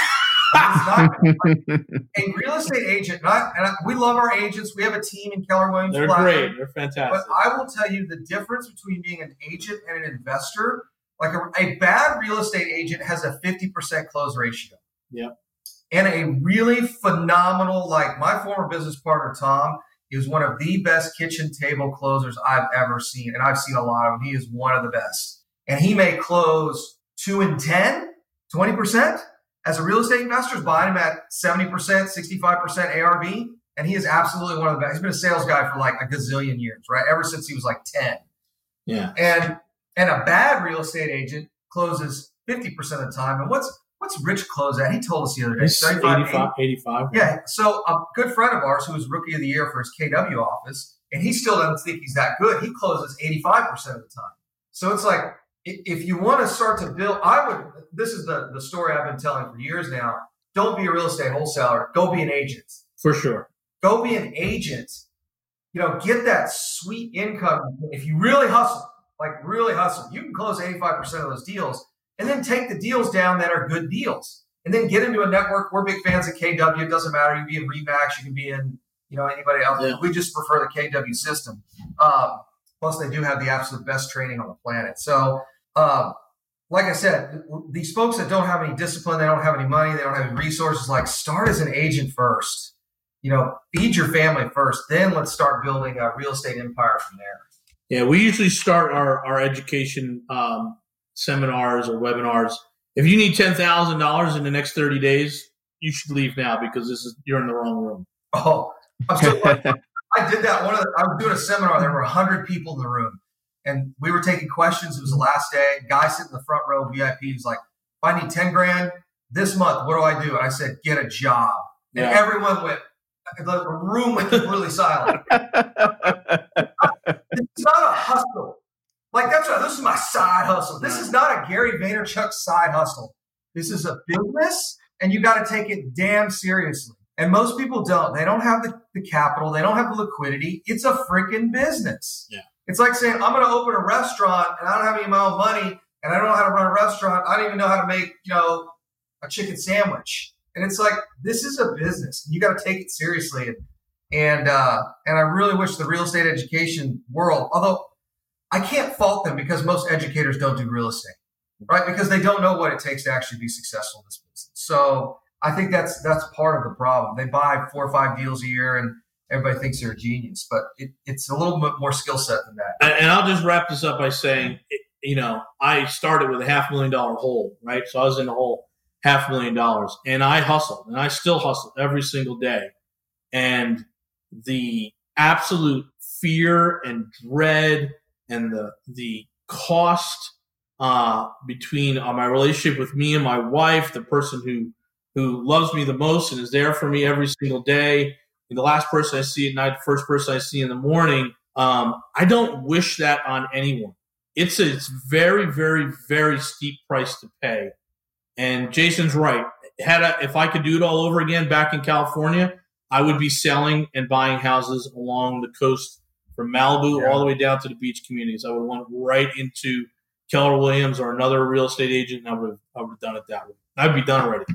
[SPEAKER 2] not, a real estate agent, not, and we love our agents. We have a team in Keller Williams.
[SPEAKER 3] They're great. They're fantastic.
[SPEAKER 2] But I will tell you the difference between being an agent and an investor. Like a, a bad real estate agent has a 50% close ratio.
[SPEAKER 3] Yep.
[SPEAKER 2] And a really phenomenal, like my former business partner, Tom, is one of the best kitchen table closers I've ever seen. And I've seen a lot of them. He is one of the best. And he may close two and 10, 20% as a real estate investor is buying him at 70%, 65% ARV. And he is absolutely one of the best. He's been a sales guy for like a gazillion years, right? Ever since he was like 10.
[SPEAKER 3] Yeah.
[SPEAKER 2] And and a bad real estate agent closes 50% of the time. And what's what's Rich close at? He told us the other day.
[SPEAKER 3] He's 85, 85.
[SPEAKER 2] Yeah. So a good friend of ours who was rookie of the year for his KW office, and he still doesn't think he's that good. He closes 85% of the time. So it's like if you want to start to build, I would. This is the the story I've been telling for years now. Don't be a real estate wholesaler. Go be an agent.
[SPEAKER 3] For sure.
[SPEAKER 2] Go be an agent. You know, get that sweet income. If you really hustle, like really hustle, you can close 85% of those deals and then take the deals down that are good deals. And then get into a network. We're big fans of KW. It doesn't matter. You can be in Remax. You can be in, you know, anybody else.
[SPEAKER 3] Yeah.
[SPEAKER 2] We just prefer the KW system. Um, plus, they do have the absolute best training on the planet. So, um, like I said, these folks that don't have any discipline, they don't have any money, they don't have any resources, like start as an agent first. You know, feed your family first, then let's start building a real estate empire from there.
[SPEAKER 3] Yeah, we usually start our, our education um, seminars or webinars. If you need ten thousand dollars in the next thirty days, you should leave now because this is you're in the wrong room.
[SPEAKER 2] Oh, so I did that one of the, I was doing a seminar. There were hundred people in the room, and we were taking questions. It was the last day. Guy sitting in the front row, VIP, was like, "If I need ten grand this month, what do I do?" And I said, "Get a job." And
[SPEAKER 3] Yeah.
[SPEAKER 2] everyone went. The room went completely silent. It's not a hustle. Like that's what, this is my side hustle. This is not a Gary Vaynerchuk side hustle. This is a business, and you got to take it damn seriously. And most people don't. They don't have the, the capital. They don't have the liquidity. It's a freaking business.
[SPEAKER 3] Yeah.
[SPEAKER 2] It's like saying I'm going to open a restaurant and I don't have any of my own money and I don't know how to run a restaurant. I don't even know how to make you know a chicken sandwich. And it's like this is a business. And you got to take it seriously. And and uh, and I really wish the real estate education world, although I can't fault them because most educators don't do real estate, right? Because they don't know what it takes to actually be successful in this business. So I think that's that's part of the problem. They buy four or five deals a year, and everybody thinks they're a genius, but it, it's a little bit more skill set than that.
[SPEAKER 3] And, and I'll just wrap this up by saying, you know, I started with a half million dollar hole, right? So I was in the hole half million dollars, and I hustled, and I still hustle every single day, and the absolute fear and dread and the the cost uh, between uh, my relationship with me and my wife, the person who who loves me the most and is there for me every single day, the last person I see at night, the first person I see in the morning. Um, I don't wish that on anyone. It's a it's very very very steep price to pay, and Jason's right. Had if I could do it all over again back in California, I would be selling and buying houses along the coast from Malibu
[SPEAKER 2] Yeah.
[SPEAKER 3] all the way down to the beach communities. I would have went right into Keller Williams or another real estate agent, and I would have, I would have done it that way. I'd be done already.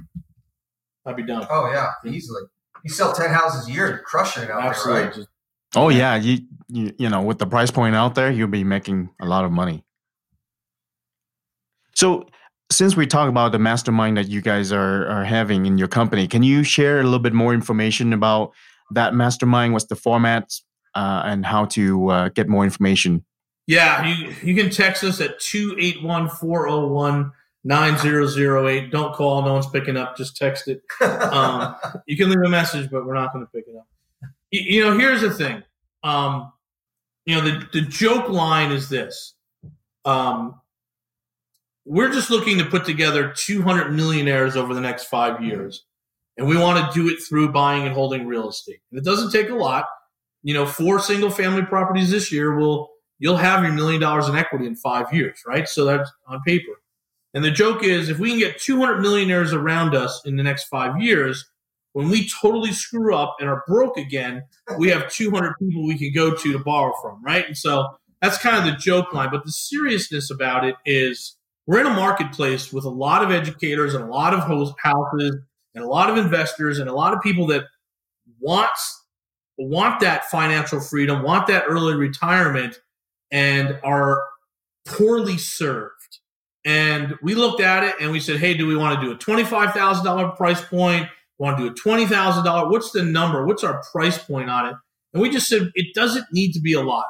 [SPEAKER 3] I'd be done.
[SPEAKER 2] Oh yeah, easily. You sell ten houses a year, you're crushing it out
[SPEAKER 3] Absolutely.
[SPEAKER 2] there, right?
[SPEAKER 3] Just-
[SPEAKER 6] oh yeah, you, you you know with the price point out there, you'll be making a lot of money. So since we talk about the mastermind that you guys are are having in your company, can you share a little bit more information about that mastermind? What's the format uh, and how to uh, get more information?
[SPEAKER 3] Yeah, you, you can text us at 281 401 9008. Don't call, no one's picking up. Just text it. Um, you can leave a message, but we're not going to pick it up. You, you know, here's the thing. Um, you know, the, the joke line is this. Um, we're just looking to put together 200 millionaires over the next five years. And we want to do it through buying and holding real estate. And it doesn't take a lot. You know, four single family properties this year will, you'll have your million dollars in equity in five years, right? So that's on paper. And the joke is if we can get 200 millionaires around us in the next five years, when we totally screw up and are broke again, we have 200 people we can go to to borrow from, right? And so that's kind of the joke line. But the seriousness about it is we're in a marketplace with a lot of educators and a lot of houses and a lot of investors and a lot of people that wants want that financial freedom, want that early retirement, and are poorly served. And we looked at it and we said, hey, do we want to do a $25,000 price point? Want to do a $20,000? What's the number? What's our price point on it? And we just said, it doesn't need to be a lot.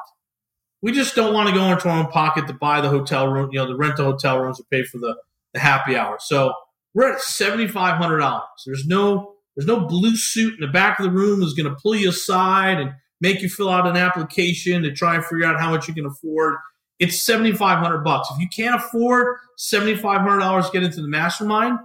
[SPEAKER 3] We just don't want to go into our own pocket to buy the hotel room, you know, to rent the hotel rooms or pay for the, the happy hour. So we're at $7,500. There's no, there's no blue suit in the back of the room that's going to pull you aside and make you fill out an application to try and figure out how much you can afford. It's 7500 bucks. If you can't afford $7,500 to get into the mastermind,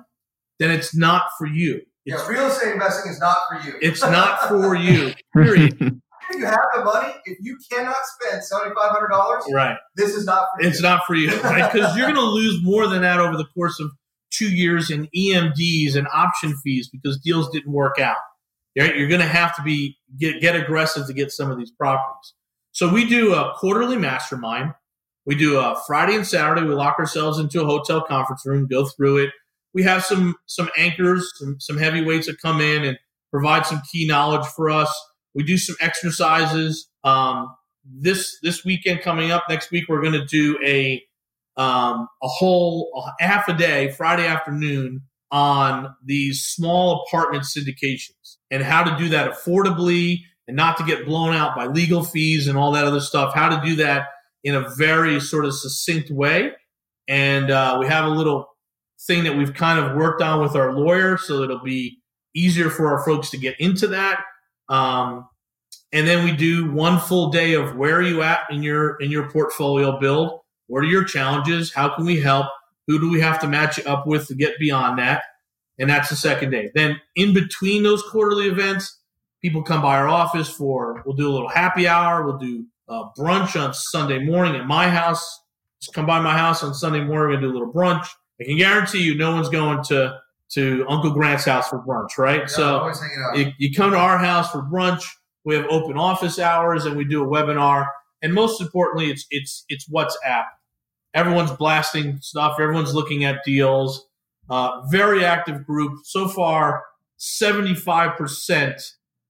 [SPEAKER 3] then it's not for you.
[SPEAKER 2] Yeah, real estate investing is not for you.
[SPEAKER 3] It's not for you. Period.
[SPEAKER 2] If you have the money, if you cannot spend seventy five hundred dollars,
[SPEAKER 3] right?
[SPEAKER 2] This is not for
[SPEAKER 3] It's
[SPEAKER 2] you.
[SPEAKER 3] not for you, right? Because you're going to lose more than that over the course of two years in EMDs and option fees because deals didn't work out. Right? You're going to have to be get get aggressive to get some of these properties. So we do a quarterly mastermind. We do a Friday and Saturday. We lock ourselves into a hotel conference room, go through it. We have some some anchors, some some heavyweights that come in and provide some key knowledge for us. We do some exercises. Um, this this weekend coming up next week, we're going to do a um, a whole a half a day Friday afternoon on these small apartment syndications and how to do that affordably and not to get blown out by legal fees and all that other stuff. How to do that in a very sort of succinct way. And uh, we have a little thing that we've kind of worked on with our lawyer so it'll be easier for our folks to get into that. Um, and then we do one full day of where are you at in your in your portfolio build what are your challenges how can we help who do we have to match up with to get beyond that and that's the second day then in between those quarterly events people come by our office for we'll do a little happy hour we'll do uh, brunch on sunday morning at my house just come by my house on sunday morning and do a little brunch i can guarantee you no one's going to to uncle grant's house for brunch right
[SPEAKER 2] Yeah,
[SPEAKER 3] so
[SPEAKER 2] always hanging out.
[SPEAKER 3] you, you come to our house for brunch. We have open office hours, and we do a webinar. And most importantly, it's it's it's WhatsApp. Everyone's blasting stuff. Everyone's looking at deals. Uh, very active group so far. Seventy five percent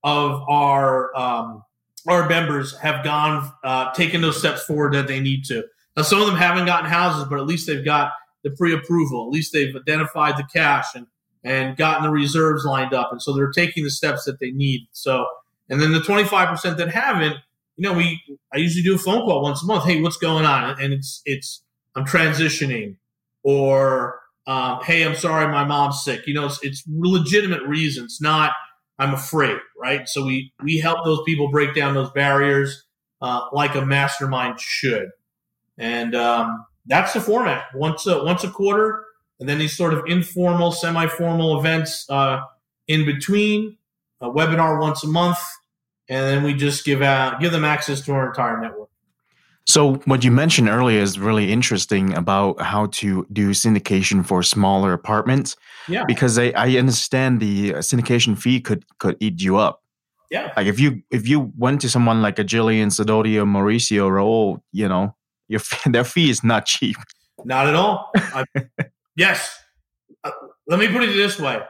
[SPEAKER 3] of our um, our members have gone uh, taken those steps forward that they need to. Now, some of them haven't gotten houses, but at least they've got the pre approval. At least they've identified the cash and and gotten the reserves lined up, and so they're taking the steps that they need. So, and then the twenty five percent that haven't, you know, we I usually do a phone call once a month. Hey, what's going on? And it's it's I'm transitioning, or um, hey, I'm sorry, my mom's sick. You know, it's it's legitimate reasons, not I'm afraid, right? So we we help those people break down those barriers uh, like a mastermind should, and um, that's the format. Once a once a quarter, and then these sort of informal, semi-formal events uh, in between. A webinar once a month, and then we just give out give them access to our entire network.
[SPEAKER 6] So what you mentioned earlier is really interesting about how to do syndication for smaller apartments.
[SPEAKER 3] Yeah.
[SPEAKER 6] Because I, I understand the syndication fee could could eat you up.
[SPEAKER 3] Yeah.
[SPEAKER 6] Like if you if you went to someone like a Jillian, Sidoti, or Mauricio Rauld, you know, your their fee is not cheap.
[SPEAKER 3] Not at all. I, yes. Uh, let me put it this way.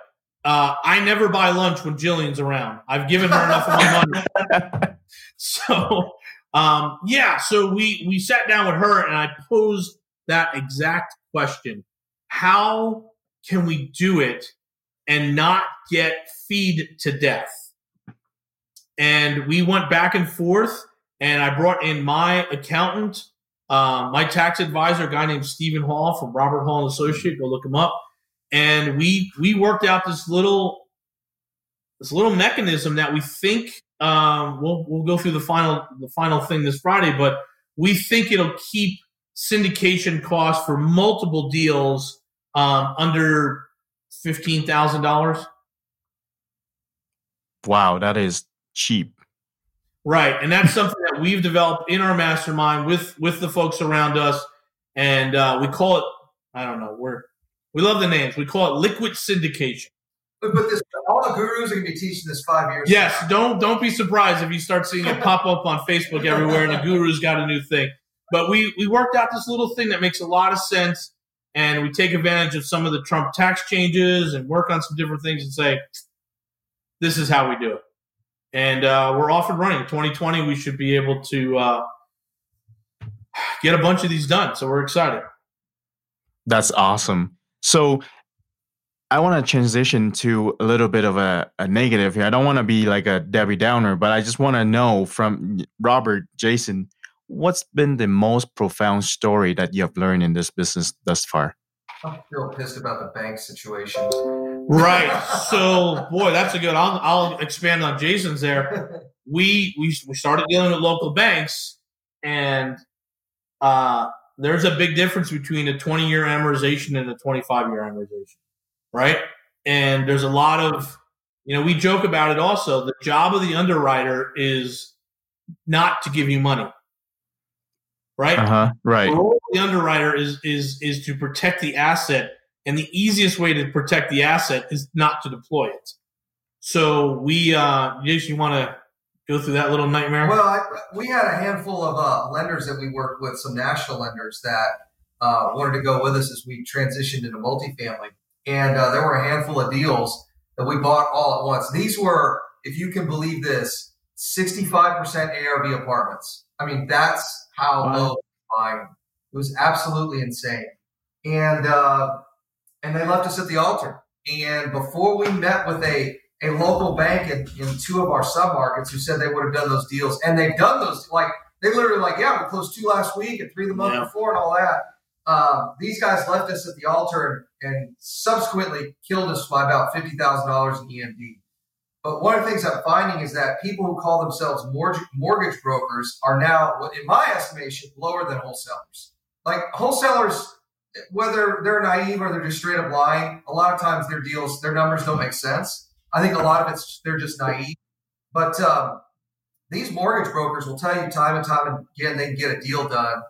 [SPEAKER 3] Uh, I never buy lunch when Jillian's around. I've given her enough of my money. So, um, yeah. So we we sat down with her and I posed that exact question: How can we do it and not get feed to death? And we went back and forth, and I brought in my accountant, um, my tax advisor, a guy named Stephen Hall from Robert Hall and Associate. Go look him up. And we we worked out this little this little mechanism that we think um, we'll we'll go through the final the final thing this Friday, but we think it'll keep syndication costs for multiple deals um, under fifteen thousand dollars.
[SPEAKER 6] Wow, that is cheap.
[SPEAKER 3] Right, and that's something that we've developed in our mastermind with with the folks around us, and uh, we call it. I don't know. We're we love the names. We call it liquid syndication.
[SPEAKER 2] But, but this, all the gurus are going to be teaching this five years.
[SPEAKER 3] Yes, don't don't be surprised if you start seeing it pop up on Facebook everywhere, and the guru's got a new thing. But we we worked out this little thing that makes a lot of sense. and we take advantage of some of the Trump tax changes and work on some different things and say, this is how we do it. And uh, we're off and running. 2020, we should be able to uh, get a bunch of these done. So we're excited.
[SPEAKER 6] That's awesome. So I want to transition to a little bit of a, a negative here. I don't want to be like a Debbie Downer, but I just want to know from Robert, Jason, what's been the most profound story that you have learned in this business thus far?
[SPEAKER 2] I'm still pissed about the bank situation.
[SPEAKER 3] Right. So, boy, that's a good. I'll, I'll expand on Jason's there. We we we started dealing with local banks, and uh, there's a big difference between a 20 year amortization and a 25 year amortization, right? And there's a lot of, you know, we joke about it also. The job of the underwriter is not to give you money, right?
[SPEAKER 6] Uh huh. Right.
[SPEAKER 3] The role of the underwriter is is is to protect the asset, and the easiest way to protect the asset is not to deploy it. So we, uh, Jason, you want to go through that little nightmare?
[SPEAKER 2] Well, I, we had a handful of uh, lenders that we worked with, some national lenders that uh, wanted to go with us as we transitioned into multifamily. And uh, there were a handful of deals that we bought all at once. These were, if you can believe this, 65% ARV apartments. I mean, that's how
[SPEAKER 3] Wow.
[SPEAKER 2] low buying. It was absolutely insane. And uh, and they left us at the altar. And before we met with a a local bank in, in two of our submarkets who said they would have done those deals, and they've done those. Like they literally like, yeah, we closed two last week and three the month
[SPEAKER 3] Yeah.
[SPEAKER 2] before, and all that. Um, these guys left us at the altar and, and subsequently killed us by about fifty thousand dollars in EMD. But one of the things I'm finding is that people who call themselves mortgage, mortgage brokers are now, in my estimation, lower than wholesalers. Like wholesalers, whether they're naive or they're just straight up lying, a lot of times their deals, their numbers don't make sense. I think a lot of it's they're just naive. But um, these mortgage brokers will tell you time and time again they can get a deal done.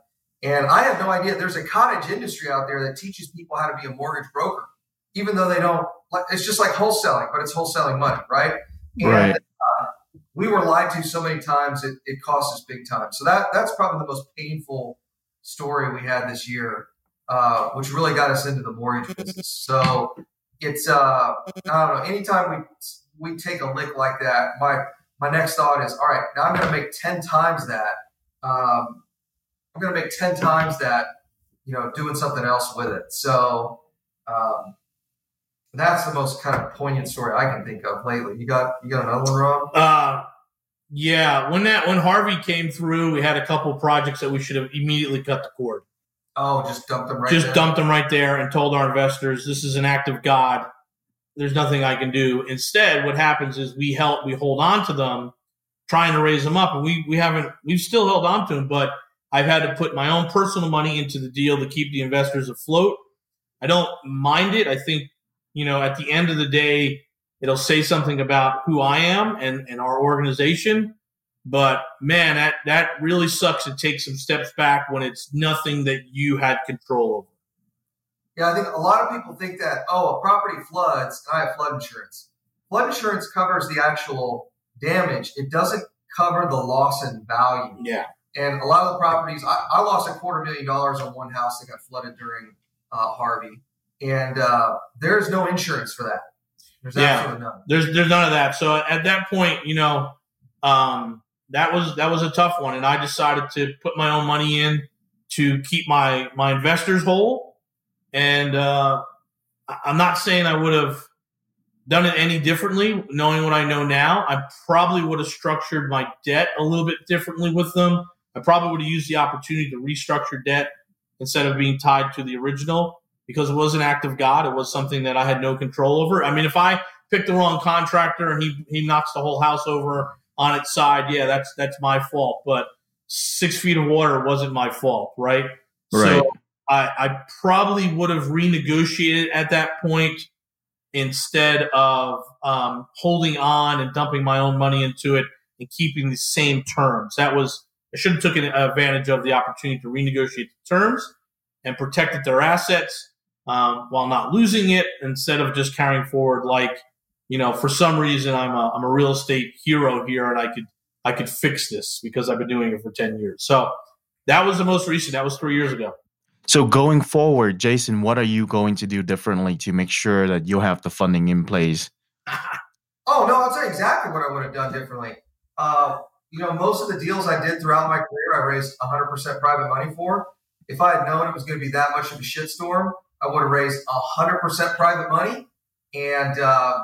[SPEAKER 2] And I have no idea. There's a cottage industry out there that teaches people how to be a mortgage broker, even though they don't. Like, it's just like wholesaling, but it's wholesaling money, right? And
[SPEAKER 6] Right.
[SPEAKER 2] uh, we were lied to so many times it, it cost us big time. So that that's probably the most painful story we had this year, uh, which really got us into the mortgage business. So it's uh, I don't know. Anytime we we take a lick like that, my my next thought is, all right, now I'm going to make ten times that. Um, I'm going to make ten times that. You know, doing something else with it. So um, that's the most kind of poignant story I can think of lately. You got you got another one, Rob?
[SPEAKER 3] Uh, yeah. When that when Harvey came through, we had a couple projects that we should have immediately cut the cord.
[SPEAKER 2] Oh, just dumped them right.
[SPEAKER 3] Just
[SPEAKER 2] there.
[SPEAKER 3] dumped them right there and told our investors, "This is an act of God. There's nothing I can do." Instead, what happens is we help, we hold on to them, trying to raise them up, and we we haven't, we've still held on to them, but I've had to put my own personal money into the deal to keep the investors afloat. I don't mind it. I think you know, at the end of the day, it'll say something about who I am and, and our organization. But man, that, that really sucks to take some steps back when it's nothing that you had control over.
[SPEAKER 2] Yeah, I think a lot of people think that oh, a property floods, I have flood insurance. Flood insurance covers the actual damage. It doesn't cover the loss in value.
[SPEAKER 3] Yeah.
[SPEAKER 2] And a lot of the properties, I, I lost a quarter million dollars on one house that got flooded during uh, Harvey, and uh, there's no insurance for that. There's
[SPEAKER 3] Yeah.
[SPEAKER 2] absolutely none.
[SPEAKER 3] There's there's none of that. So at that point, you know, um, that was that was a tough one, and I decided to put my own money in to keep my my investors whole. And uh, I'm not saying I would have done it any differently, knowing what I know now. I probably would have structured my debt a little bit differently with them. I probably would have used the opportunity to restructure debt instead of being tied to the original because it was an act of God. It was something that I had no control over. I mean, if I picked the wrong contractor and he he knocks the whole house over on its side, yeah, that's that's my fault. But six feet of water wasn't my fault, right?
[SPEAKER 6] Right.
[SPEAKER 3] So I, I probably would have renegotiated at that point instead of um, holding on and dumping my own money into it and keeping the same terms. That was I should have taken advantage of the opportunity to renegotiate the terms and protected their assets um, while not losing it instead of just carrying forward like you know for some reason I'm a, I'm a real estate hero here and I could I could fix this because I've been doing it for 10 years. So that was the most recent. That was three years ago.
[SPEAKER 6] So going forward, Jason, what are you going to do differently to make sure that you have the funding in place?
[SPEAKER 2] Oh no, I'll tell you exactly what I would have done differently. Uh, you know, most of the deals I did throughout my career, I raised 100% private money for. If I had known it was going to be that much of a shitstorm, I would have raised 100% private money, and uh,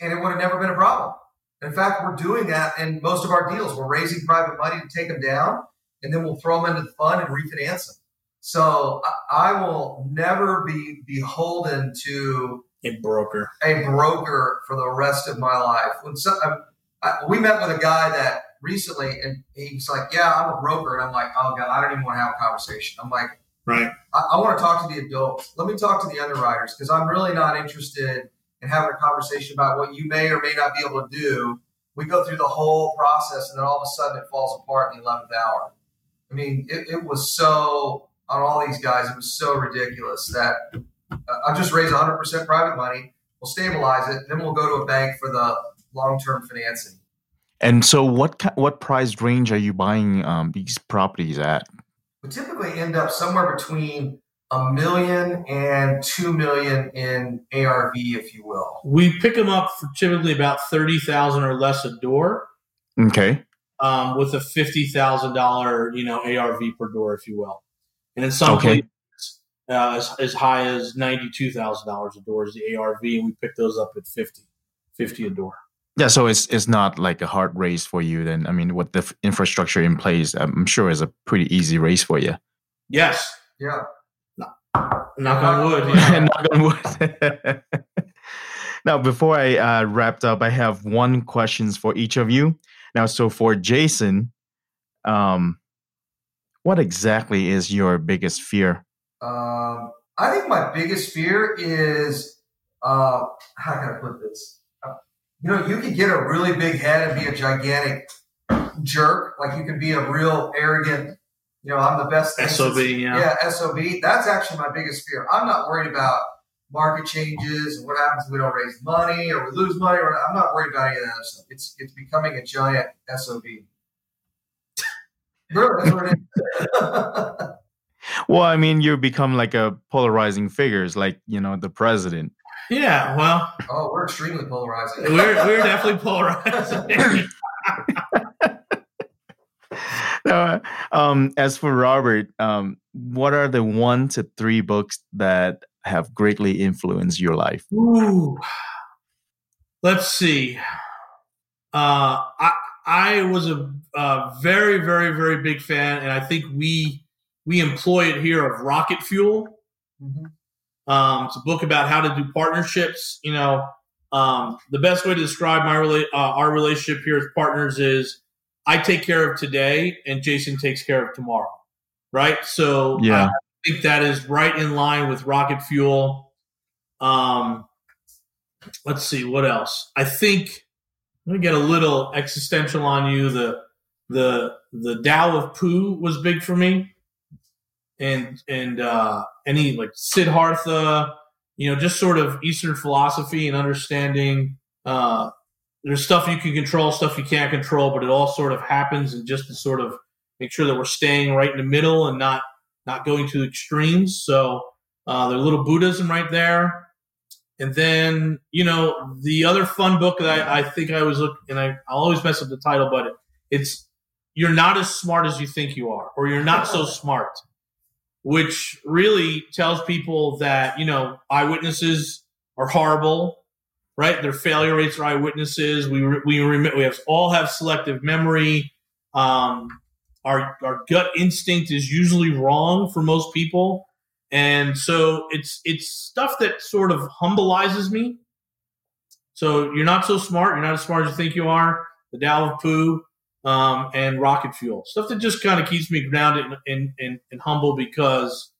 [SPEAKER 2] and it would have never been a problem. In fact, we're doing that in most of our deals. We're raising private money to take them down, and then we'll throw them into the fund and refinance them. So I, I will never be beholden to
[SPEAKER 3] A broker.
[SPEAKER 2] a broker for the rest of my life. When so, I, I, we met with a guy that recently, and he's like, "Yeah, I'm a broker," and I'm like, "Oh God, I don't even want to have a conversation." I'm like,
[SPEAKER 3] Right.
[SPEAKER 2] I, I want to talk to the adults. Let me talk to the underwriters because I'm really not interested in having a conversation about what you may or may not be able to do. We go through the whole process, and then all of a sudden it falls apart in the eleventh hour. I mean, it, it was so on all these guys. It was so ridiculous that uh, I'll just raise 100% private money. We'll stabilize it, then we'll go to a bank for the long-term financing.
[SPEAKER 6] And so, what what price range are you buying um, these properties at?
[SPEAKER 2] We typically end up somewhere between a million and two million in ARV, if you will.
[SPEAKER 3] We pick them up for typically about thirty thousand or less a door,
[SPEAKER 6] Okay.
[SPEAKER 3] um, with a fifty thousand dollar, you know, ARV per door, if you will. And in some
[SPEAKER 6] Okay.
[SPEAKER 3] places, uh, as, as high as ninety two thousand dollars a door is the ARV, and we pick those up at 50, 50 a door.
[SPEAKER 6] Yeah, so it's it's not like a hard race for you. Then I mean, with the f- infrastructure in place, I'm sure is a pretty easy race for you.
[SPEAKER 3] Yes,
[SPEAKER 2] Yeah.
[SPEAKER 3] knock on wood. Yeah.
[SPEAKER 6] Knock on wood. now, before I uh, wrapped up, I have one questions for each of you. Now, so for Jason, um, what exactly is your biggest fear?
[SPEAKER 2] Um, I think my biggest fear is uh, how can I put this? You know, you could get a really big head and be a gigantic jerk. Like you can be a real arrogant. You know, I'm the best.
[SPEAKER 3] SOB, yeah.
[SPEAKER 2] yeah, SOB. That's actually my biggest fear. I'm not worried about market changes and what happens if we don't raise money or we lose money. Or I'm not worried about any of that other stuff. It's it's becoming a giant SOB. Really, that's what it is.
[SPEAKER 6] Well, I mean, you become like a polarizing figures, like you know the president.
[SPEAKER 3] Yeah, well,
[SPEAKER 2] oh, we're extremely polarizing.
[SPEAKER 3] we're we're definitely polarized.
[SPEAKER 6] Now, um, as for Robert, um, what are the one to three books that have greatly influenced your life?
[SPEAKER 3] Ooh. Let's see. Uh, I I was a, uh very very very big fan, and I think we we employ it here of rocket fuel.
[SPEAKER 2] Mhm.
[SPEAKER 3] Um, it's a book about how to do partnerships. You know, um, the best way to describe my rela- uh, our relationship here as partners is I take care of today, and Jason takes care of tomorrow. Right. So
[SPEAKER 6] Yeah.
[SPEAKER 3] I think that is right in line with rocket fuel. Um, let's see what else. I think let me get a little existential on you. The the the Tao of Pooh was big for me, and and uh, any like Siddhartha, you know, just sort of Eastern philosophy and understanding. Uh, there's stuff you can control, stuff you can't control, but it all sort of happens, and just to sort of make sure that we're staying right in the middle and not not going to extremes. So uh, there's a little Buddhism right there. And then, you know, the other fun book that I, I think I was looking, and I, I'll always mess up the title, but it's You're Not as Smart as You Think You Are, or You're Not So Smart, which really tells people that, you know, eyewitnesses are horrible, right? Their failure rates are eyewitnesses. We, we, we have, all have selective memory. Um, our, our gut instinct is usually wrong for most people and so it's it's stuff that sort of humbleizes me. So you're not so smart. You're not as smart as you think you are. The Tao of um, and Rocket Fuel stuff that just kind of keeps me grounded and, and, and, and humble because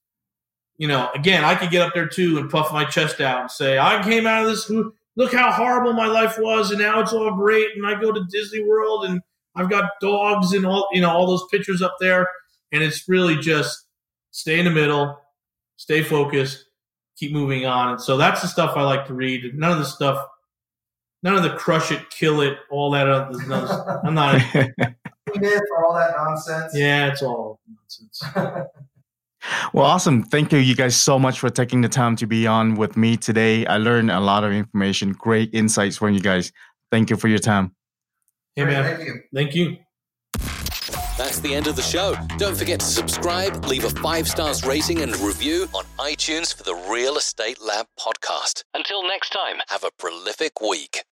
[SPEAKER 3] you know again I could get up there too and puff my chest out and say I came out of this. Look how horrible my life was, and now it's all great. And I go to Disney World and I've got dogs and all you know all those pictures up there, and it's really just stay in the middle stay focused, keep moving on. And so that's the stuff I like to read. None of the stuff, none of the crush it, kill it, all that. Other, none I'm not.
[SPEAKER 2] for all that nonsense.
[SPEAKER 3] Yeah, it's all nonsense.
[SPEAKER 5] Well, awesome. Thank you, you guys, so much for taking the time to be on with me today. I learned a lot of information, great insights from you guys. Thank you for your time.
[SPEAKER 3] Hey, man.
[SPEAKER 2] Thank you.
[SPEAKER 3] Thank you.
[SPEAKER 4] That's the end of the show. Don't forget to subscribe, leave a five stars rating and review on iTunes for the Real Estate Lab podcast. Until next time, have a prolific week.